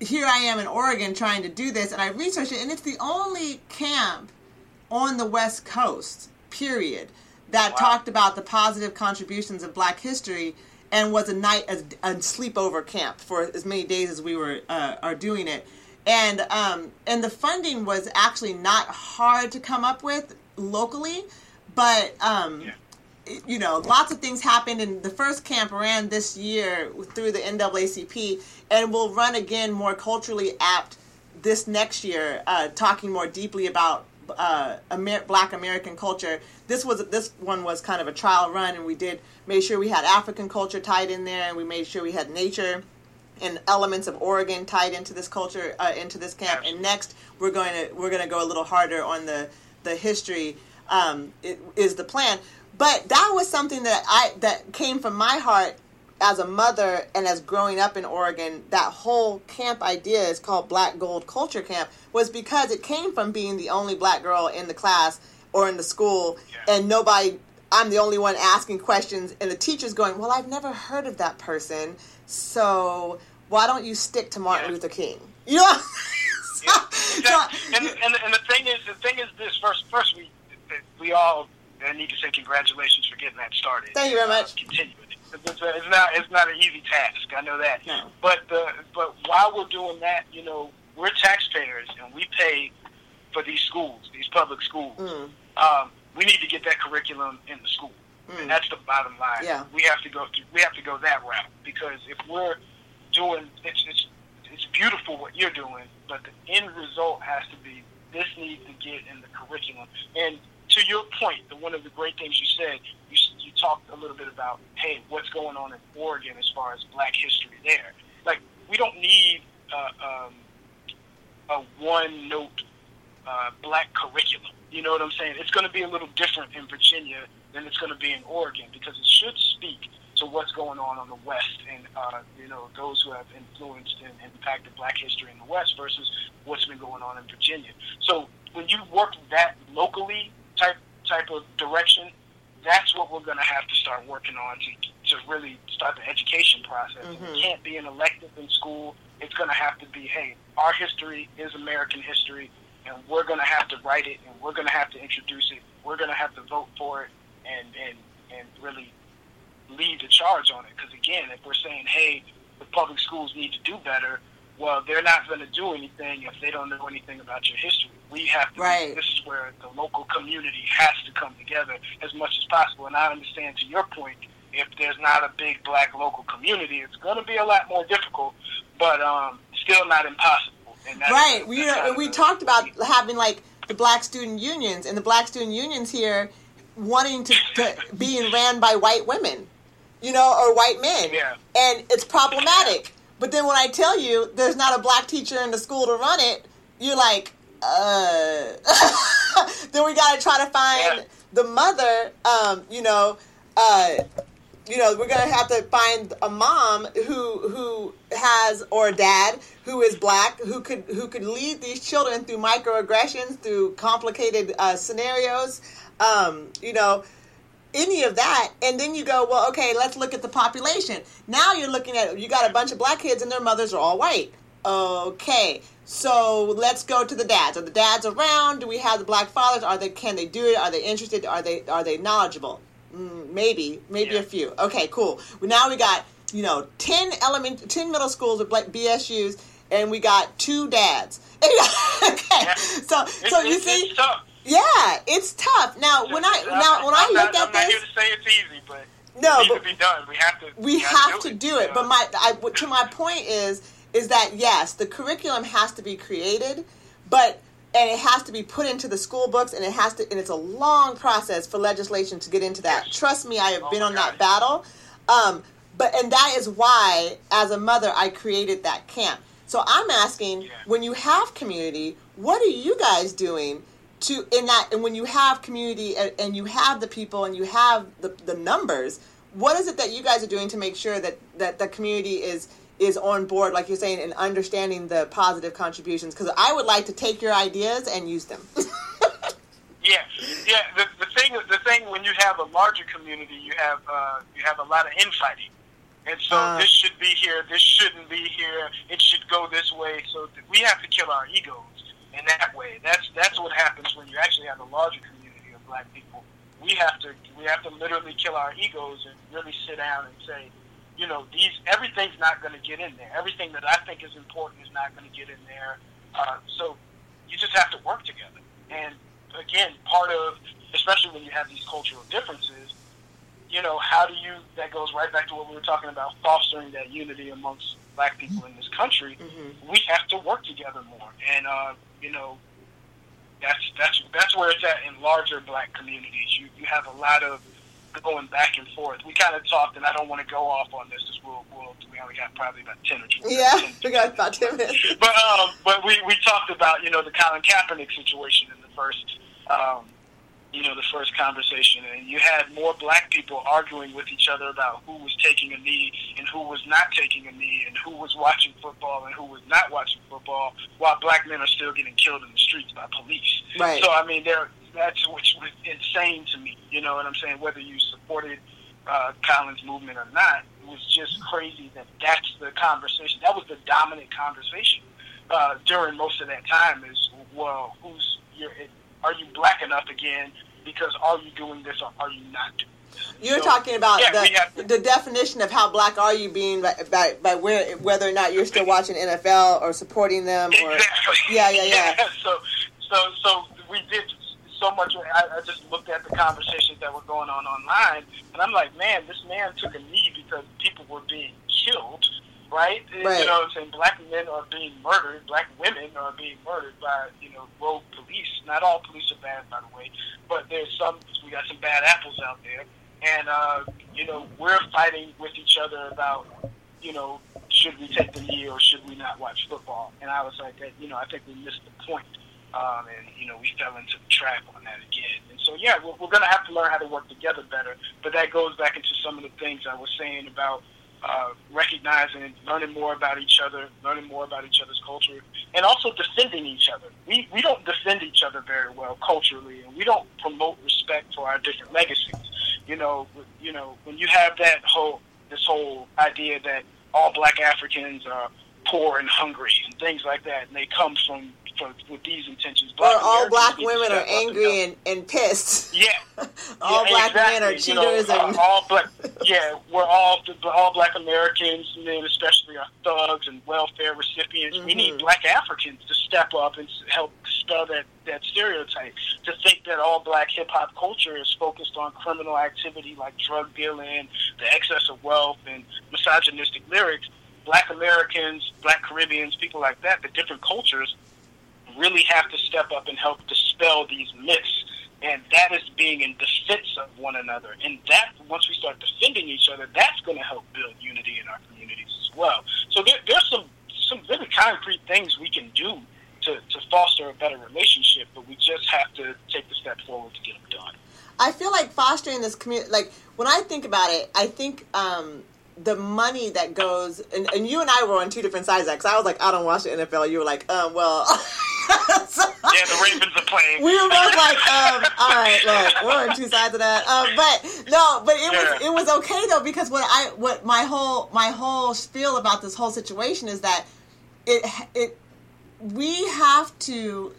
here I am in Oregon trying to do this, and I researched it, and it's the only camp on the West Coast, period, that Wow. talked about the positive contributions of Black history and was a night a, a sleepover camp for as many days as we were uh, are doing it, and um, and the funding was actually not hard to come up with locally, but um, Yeah. you know, lots of things happened, and the first camp ran this year through the NAACP, and will run again more culturally apt this next year, uh, talking more deeply about uh, Amer- Black American culture. This was this one was kind of a trial run, and we did made sure we had African culture tied in there, and we made sure we had nature and elements of Oregon tied into this culture uh, into this camp. And next, we're going to we're going to go a little harder on the the history. Um, it, is the plan, but that was something that I that came from my heart as a mother and as growing up in Oregon. That whole camp idea is called Black Gold Culture Camp was because it came from being the only black girl in the class or in the school, Yeah. and nobody. I'm the only one asking questions, and the teacher's going, "Well, I've never heard of that person, so why don't you stick to Martin Yeah. Luther King?" You know. Yeah. So- and, and and the thing is, the thing is this. First, first we we all uh, need to say congratulations for getting that started. Thank you very Uh, much. continue it. It's, a- it's not it's not an easy task. I know that. No. But the but while we're doing that, you know, we're taxpayers and we pay for these schools, these public schools. Mm, Um, we need to get that curriculum in the school, mm. and that's the bottom line. Yeah. We have to go. Through, we have to go that route because if we're doing, it's it's it's beautiful what you're doing, but the end result has to be this needs to get in the curriculum. And to your point, the, one of the great things you said, you you talked a little bit about, hey, what's going on in Oregon as far as Black history there. Like we don't need uh, um, a one note uh, black curriculum. You know what I'm saying? It's going to be a little different in Virginia than it's going to be in Oregon because it should speak to what's going on on the West and uh, you know those who have influenced and impacted Black history in the West versus what's been going on in Virginia. So when you work that locally type type of direction, that's what we're going to have to start working on to to really start the education process. Mhm. It can't be an elective in school. It's going to have to be, hey, our history is American history, and we're going to have to write it, and we're going to have to introduce it. We're going to have to vote for it, and and and really lead the charge on it. Because again, if we're saying, hey, the public schools need to do better, well, they're not going to do anything if they don't know anything about your history. We have to. Right. This is where the local community has to come together as much as possible. And I understand to your point, if there's not a big black local community, it's going to be a lot more difficult, but um, still not impossible. And that's, right. We we talked about having like the black student unions and the black student unions here wanting to, to being ran by white women, you know, or white men, Yeah. and it's problematic. But then when I tell you there's not a black teacher in the school to run it, you're like, uh. then we got to try to find Yeah. the mother, um, you know, uh, you know, we're gonna have to find a mom who who has or a dad who is black who could who could lead these children through microaggressions, through complicated uh, scenarios, um, you know, any of that, and then you go, well, okay, let's look at the population. Now you're looking at you got a bunch of black kids and their mothers are all white. Okay, so let's go to the dads. Are the dads around? Do we have the black fathers? Are they can they do it? Are they interested? Are they are they knowledgeable? Mm, maybe, maybe Yeah. a few. Okay, cool. Well, now we got you know ten element, ten middle schools with black BSU's, and we got two dads. okay, Yeah. so so you see. Yeah, it's tough. Now when I now when I look at I'm not here this, to say it's easy, but no, it needs but to be done. We have to. we gotta have to do it. But my I, to my point is is that yes, the curriculum has to be created, but and it has to be put into the school books, and it has to and it's a long process for legislation to get into that. Yes. Trust me, I have Oh been on that battle. Um, but and that is why, as a mother, I created that camp. So I'm asking, Yeah. when you have community, what are you guys doing to in that? And when you have community and, and you have the people and you have the, the numbers, what is it that you guys are doing to make sure that that the community is is on board, like you're saying, and understanding the positive contributions? Because I would like to take your ideas and use them. Yeah, yeah. The, the thing, the thing, when you have a larger community, you have uh, you have a lot of infighting, and so Uh. this should be here, this shouldn't be here. It should go this way. So th- we have to kill our egos in that way. That's that's what happens when you actually have a larger community of black people. We have to we have to literally kill our egos and really sit down and say, you know, these everything's not going to get in there. Everything that I think is important is not going to get in there. Uh, so you just have to work together. And again, part of, especially when you have these cultural differences, you know, how do you, that goes right back to what we were talking about, fostering that unity amongst black people in this country. Mhm. We have to work together more. And, uh, you know, that's, that's, that's where it's at in larger black communities. You, you have a lot of going back and forth. We kind of talked, and I don't want to go off on this because we'll, we'll, we only got probably about 10 or 12 yeah, 10, we got about ten minutes. but um, but we, we talked about you know the Colin Kaepernick situation in the first um, you know the first conversation, and you had more black people arguing with each other about who was taking a knee and who was not taking a knee, and who was watching football and who was not watching football, while black men are still getting killed in the streets by police. Right. So I mean, there that's which was insane to me. You know what I'm saying? Whether you supported uh, Colin's movement or not, it was just crazy that that's the conversation. That was the dominant conversation uh, during most of that time. Is well, who's you're, are you black enough again? Because are you doing this or are you not doing this? You're So, talking about yeah, the, the definition of how black are you being by, by, by where whether or not you're still watching NFL or supporting them or Exactly. Yeah, yeah, yeah. so, so, so we did so much. I, I just looked at the conversations that were going on online, and I'm like, man, this man took a knee because people were being killed, right? Right. You know what I'm saying? Black men are being murdered. Black women are being murdered by, you know, rogue police. Not all police are bad, by the way, but there's some, we got some bad apples out there. And, uh, you know, we're fighting with each other about, you know, should we take the knee or should we not watch football? And I was like, you know, I think we missed the point. Um, and, you know, we fell into the trap on that again. And so, yeah, we're, we're going to have to learn how to work together better. But that goes back into some of the things I was saying about uh, recognizing, learning more about each other, learning more about each other's culture, and also defending each other. We, we don't defend each other very well culturally, and we don't promote respect for our different legacies. You know, you know, when you have that whole this whole idea that all black Africans are poor and hungry and things like that, and they come from, from with these intentions. Black or all black women are angry and, and pissed. Yeah, all yeah, black exactly. men are cheaters you know, and all black. Yeah, we're all all black Americans, then especially our thugs and welfare recipients. Mm-hmm. We need black Africans to step up and help dispel that that stereotype. To think that all black hip hop culture is focused on criminal activity like drug dealing, the excess of wealth, and misogynistic lyrics black Americans, black Caribbeans, people like that, the different cultures really have to step up and help dispel these myths. And that is being in defense of one another. And that, once we start defending each other, that's going to help build unity in our communities as well. So there, there's some, some very concrete things we can do to, to foster a better relationship, but we just have to take the step forward to get them done. I feel like fostering this community, like when I think about it, I think um, the money that goes and, and you and I were on two different sides because I was like I don't watch the NFL you were like um well. So, yeah the Ravens are playing. We were both like um all right look we're on two sides of that. Um but no but it yeah. was it was okay though because what I what my whole my whole spiel about this whole situation is that it it we have to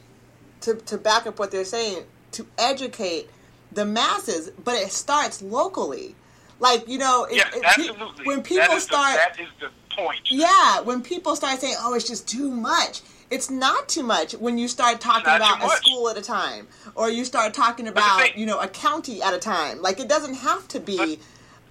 to to back up what they're saying to educate the masses but it starts locally like you know, it, it, absolutely. when people start, the, that is the point. Yeah, when people start saying, "Oh, it's just too much," it's not too much when you start talking about a school at a time, or you start talking about you know a county at a time. Like it doesn't have to be.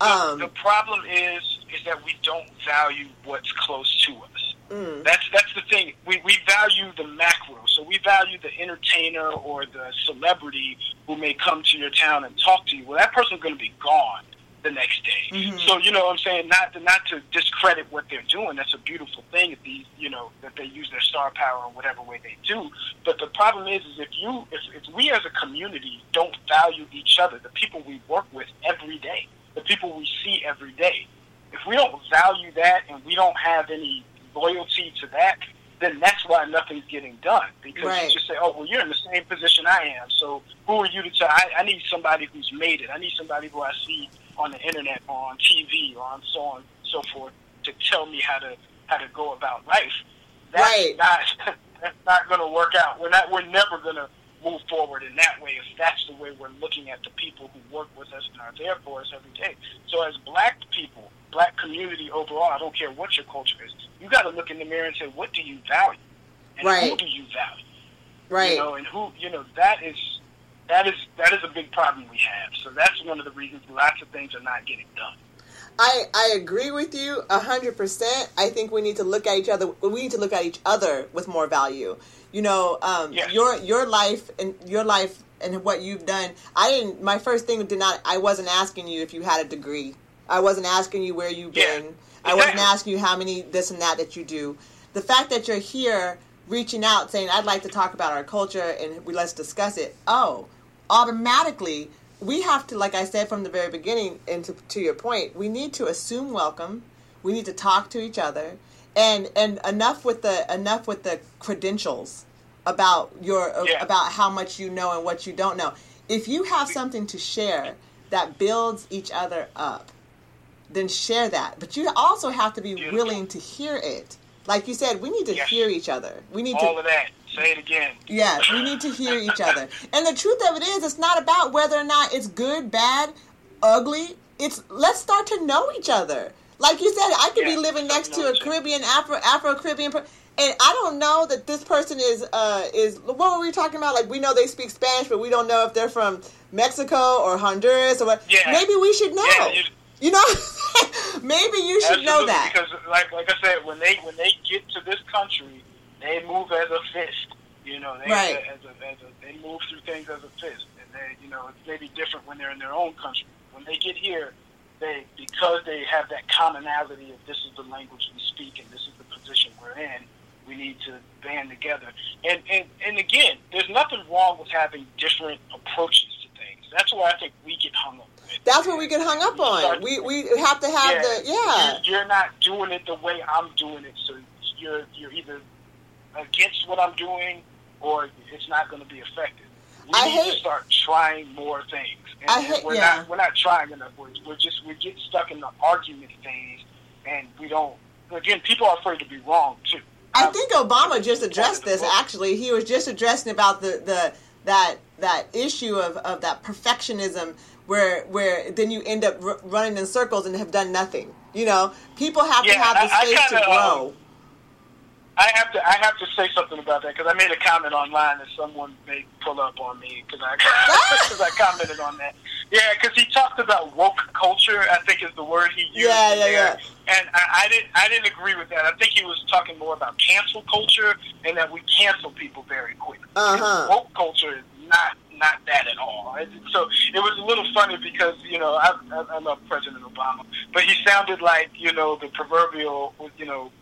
Um, the, the, problem is is that we don't value what's close to us. Mm. That's that's the thing. We we value the macro. So we value the entertainer or the celebrity who may come to your town and talk to you. Well, that person's going to be gone the next day. Mm-hmm. So you know what I'm saying not to not to discredit what they're doing. That's a beautiful thing if these you know that they use their star power in whatever way they do. But the problem is is if you if, if we as a community don't value each other, the people we work with every day, the people we see every day, if we don't value that and we don't have any loyalty to that, then that's why nothing's getting done. Because right. you just say, oh, well, you're in the same position I am. So who are you to tell? I, I need somebody who's made it. I need somebody who I see on the internet or on TV or on so on and so forth to tell me how to how to go about life. That's right. not that's not going to work out. We're not. We're never going to move forward in that way if that's the way we're looking at the people who work with us and are there for us every day. So as black people, black community overall, I don't care what your culture is, you got to look in the mirror and say, what do you value? And right. who do you value? Right. You know, and who, you know, that is that is that is a big problem we have. So that's one of the reasons lots of things are not getting done. I, I agree with you hundred percent. I think we need to look at each other. We need to look at each other with more value. You know, um, yes. your your life and your life and what you've done. I didn't. My first thing did not. I wasn't asking you if you had a degree. I wasn't asking you where you've yeah. been. I wasn't asking you how many this and that that you do. The fact that you're here, reaching out, saying I'd like to talk about our culture and we let's discuss it. Oh, automatically we have to, like I said from the very beginning, and to, to your point, we need to assume welcome. We need to talk to each other, and and enough with the enough with the credentials about your uh, yeah. about how much you know and what you don't know. If you have something to share that builds each other up, then share that. But you also have to be Beautiful. willing to hear it. Like you said, we need to yes. hear each other. We need all to, of that. Say it again. Yes, we need to hear each other. And the truth of it is, it's not about whether or not it's good, bad, ugly. It's let's start to know each other. Like you said, I could yeah, be living next to a Caribbean, Afro Afro Caribbean, and I don't know that this person is uh is what were we talking about? Like we know they speak Spanish, but we don't know if they're from Mexico or Honduras or what. Yeah. Maybe we should know. Yeah, you, you know, maybe you should Absolutely, know that because, like like I said, when they when they get to this country, they move as a fist. You know, they right. as a, as a, they move through things as a fist, and they you know it's maybe different when they're in their own country. When they get here, they because they have that commonality of this is the language we speak and this is the position we're in. We need to band together, and and and again, there's nothing wrong with having different approaches to things. That's why I think we get hung up. With. That's what we get hung up on. We we have to have yeah, the yeah. You're, you're not doing it the way I'm doing it, so you're you're either against what I'm doing or it's not going to be effective. We I need hate- to start trying more things. And, I hate- we're yeah. not we're not trying enough. We're, we're just we get stuck in the argument phase, and we don't. Again, people are afraid to be wrong too. I think Obama just addressed this. Actually, he was just addressing about the, the that that issue of, of that perfectionism, where where then you end up r- running in circles and have done nothing. You know, people have to have the I- I space to kinda, grow. um, I have to I have to say something about that because I made a comment online that someone may pull up on me because I because I commented on that. Yeah, because he talked about woke culture. I think is the word he used. Yeah, yeah, there. And I, I didn't I didn't agree with that. I think he was talking more about cancel culture and that we cancel people very quickly. Uh-huh. Woke culture is not not that at all. So it was a little funny because you know I, I, I love President Obama, but he sounded like you know the proverbial you know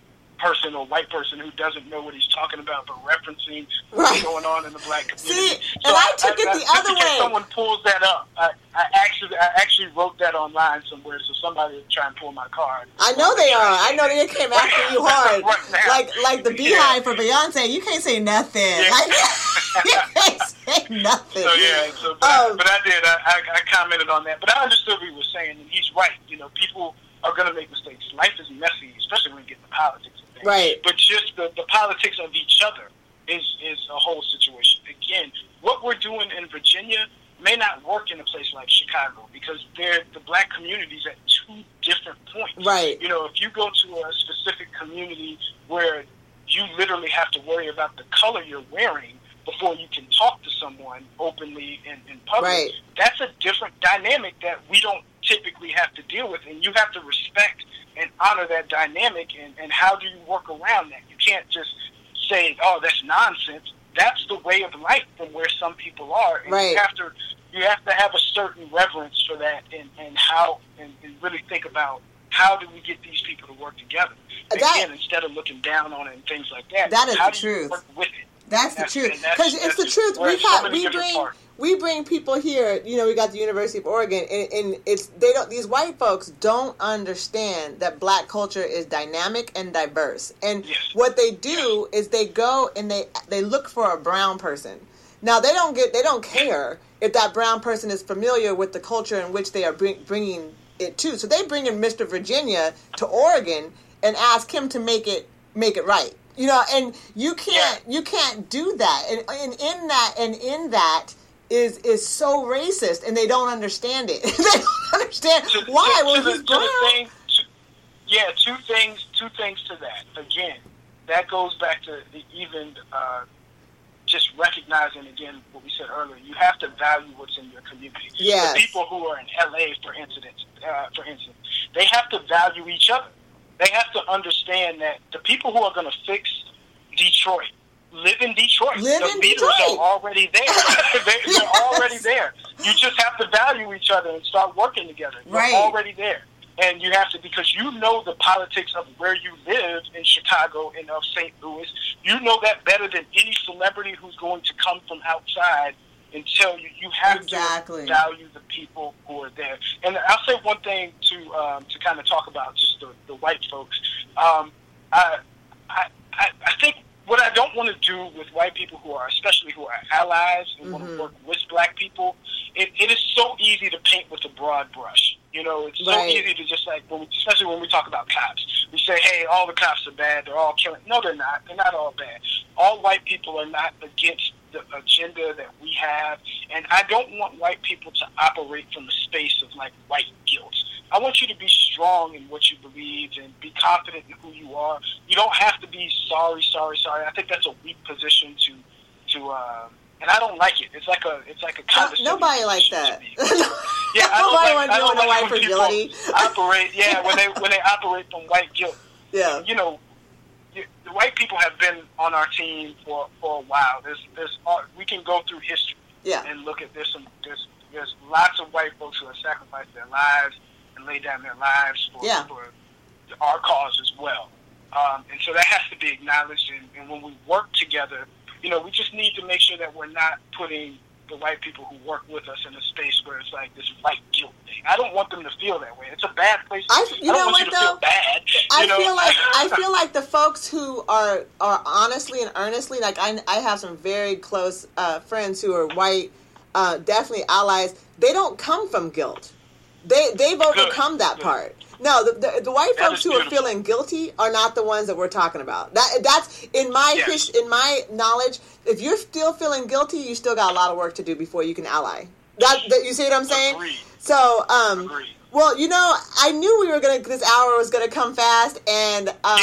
person or white person who doesn't know what he's talking about, but referencing what's Right. going on in the black community. See, and I took it the just other way. Someone pulls that up. I, I actually I actually wrote that online somewhere, so somebody will try and pull my card. I know they are. I know they came after you hard. Right. Like like the Yeah. BeyHive for Beyonce. You can't say nothing. Yeah. Like, you can't say nothing. So yeah, so but, Um, I, but I did. I, I, I commented on that, but I understood what he was saying, and he's right. You know, people are going to make mistakes. Life is messy, especially when you get into politics. Right. But just the, the politics of each other is is a whole situation. Again, what we're doing in Virginia may not work in a place like Chicago because they're the black communities at two different points. Right. You know, if you go to a specific community where you literally have to worry about the color you're wearing before you can talk to someone openly in, in public, Right. that's a different dynamic that we don't typically have to deal with. And you have to respect and honor that dynamic. And, and how do you work around that? You can't just say, oh, that's nonsense. That's the way of life from where some people are. And Right. You have to you have to have a certain reverence for that and, and how and, and really think about how do we get these people to work together. That- Again, instead of looking down on it and things like that. That is how the truth. work with it? That's the truth. Because it's the truth. We so have many we bring parts. We bring people here. You know, we got the University of Oregon, and, and it's they don't. These white folks don't understand that black culture is dynamic and diverse. And Yes. what they do is they go and they they look for a brown person. Now they don't get they don't care if that brown person is familiar with the culture in which they are bring, bringing it to. So they bring in Mr. Virginia to Oregon and ask him to make it make it right. You know, and you can't you can't do that. And, and in that and in that is is so racist, and they don't understand it. they don't understand to, why. to, well, to the, he's to brown. the thing, to, yeah, two things. Two things to that. Again, that goes back to the even uh, just recognizing again what we said earlier. You have to value what's in your community. Yes. The people who are in LA, for instance, uh, for instance, they have to value each other. They have to understand that the people who are going to fix Detroit live in Detroit. Live the in leaders Detroit. are already there. they, Yes. They're already there. You just have to value each other and start working together. You're Right. already there. And you have to, because you know the politics of where you live in Chicago and of St. Louis. You know that better than any celebrity who's going to come from outside and tell you. You have Exactly. to value the people who are there. And I'll say one thing to um, to kind of talk about just the, the white folks. Um, I, what I don't want to do with white people who are, especially who are allies and want Mhm. to work with black people, it, it is so easy to paint with a broad brush. You know, it's so Right. easy to just like, when we, especially when we talk about cops, we say, hey, all the cops are bad. They're all killing. No, they're not. They're not all bad. All white people are not against the agenda that we have. And I don't want white people to operate from a space of like white. I want you to be strong in what you believe and be confident in who you are. You don't have to be sorry, sorry, sorry. I think that's a weak position to to. Uh, and I don't like it. It's like a it's like a condescending Nobody like that. Yeah, I don't Nobody like, want I to don't like white when people fragility. operate. Yeah, when they when they operate from white guilt. Yeah. You know, the white people have been on our team for for a while. There's there's uh, we can go through history Yeah. and look at there's some there's there's lots of white folks who have sacrificed their lives laid down their lives for, Yeah. for our cause as well. Um, and so that has to be acknowledged. And, and when we work together, you know, we just need to make sure that we're not putting the white people who work with us in a space where it's like this white guilt thing. I don't want them to feel that way. It's a bad place. I, you I know what though? feel bad. I know? feel like I feel like the folks who are are honestly and earnestly like I I have some very close uh, friends who are white, uh, definitely allies. They don't come from guilt. They they've overcome that Good. part. No, the, the, the white That folks who are feeling guilty are not the ones that we're talking about. That that's in my Yes. his, in my knowledge. If you're still feeling guilty, you still got a lot of work to do before you can ally. That, that you see what I'm saying? Agreed. So, um, Agreed. Well, you know, I knew we were gonna. This hour was gonna come fast, and uh,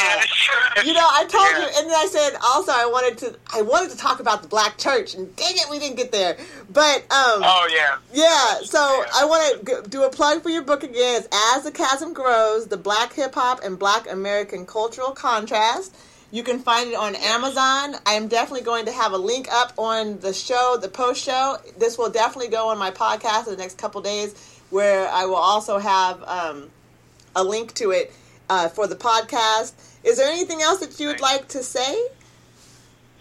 Yeah. you know, I told Yeah. you, and then I said also I wanted to. I wanted to talk about the black church, and dang it, we didn't get there. But um, Oh yeah. yeah, so Yeah. I want to do a plug for your book again. It's As the Chasm Grows: The Black Hip Hop and Black American Cultural Contrast. You can find it on Amazon. I am definitely going to have a link up on the show, the post show. This will definitely go on my podcast in the next couple days, where I will also have um, a link to it uh, for the podcast. Is there anything else that you would like to say?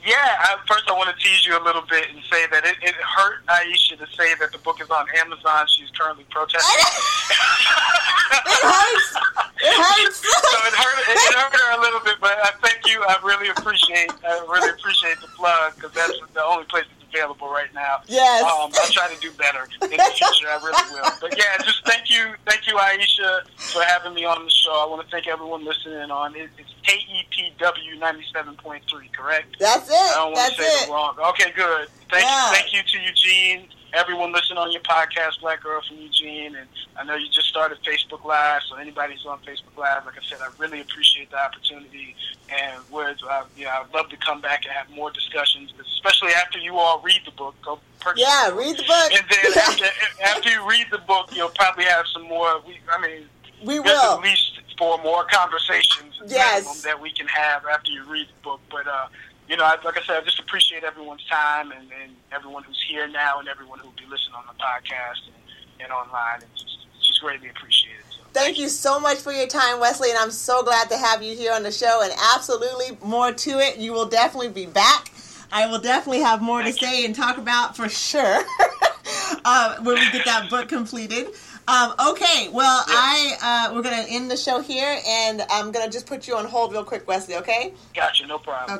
Yeah, I, first I want to tease you a little bit and say that it, it hurt Aisha to say that the book is on Amazon. She's currently protesting. It hurts. It hurts. so it hurt, it hurt her a little bit, but I thank you. I really appreciate, I really appreciate the plug because that's the only place available right now. Yes. Um, I'll try to do better in the future. I really will. But yeah, just thank you, thank you, Aisha, for having me on the show. I want to thank everyone listening on. It, it's KEPW ninety seven point three, correct? That's it. I don't want That's to say it. it wrong. Okay, good. Thank Yeah. you, thank you to Eugene, everyone listening on your podcast, Black Girl from Eugene, and I know you just started Facebook Live, so anybody who's on Facebook Live, like I said, I really appreciate the opportunity, and would uh, you know, I'd love to come back and have more discussions, especially after you all read the book. Go purchase Yeah, read the book. And then after, after you read the book, you'll probably have some more. We, I mean, we will. at least four more conversations Yes. that we can have after you read the book. But uh, you know, I, like I said, I just appreciate everyone's time and, and everyone who's here now and everyone who'll be listening on the podcast and, and online. It's just, it's just greatly appreciated. So, Thank you so much for your time, Wesley, and I'm so glad to have you here on the show. And absolutely more to it. You will definitely be back. I will definitely have more to Thank you. say and talk about for sure uh, when we get that book completed. Um, okay, well, I uh, we're gonna end the show here, and I'm gonna just put you on hold real quick, Wesley. Okay? Gotcha, no problem.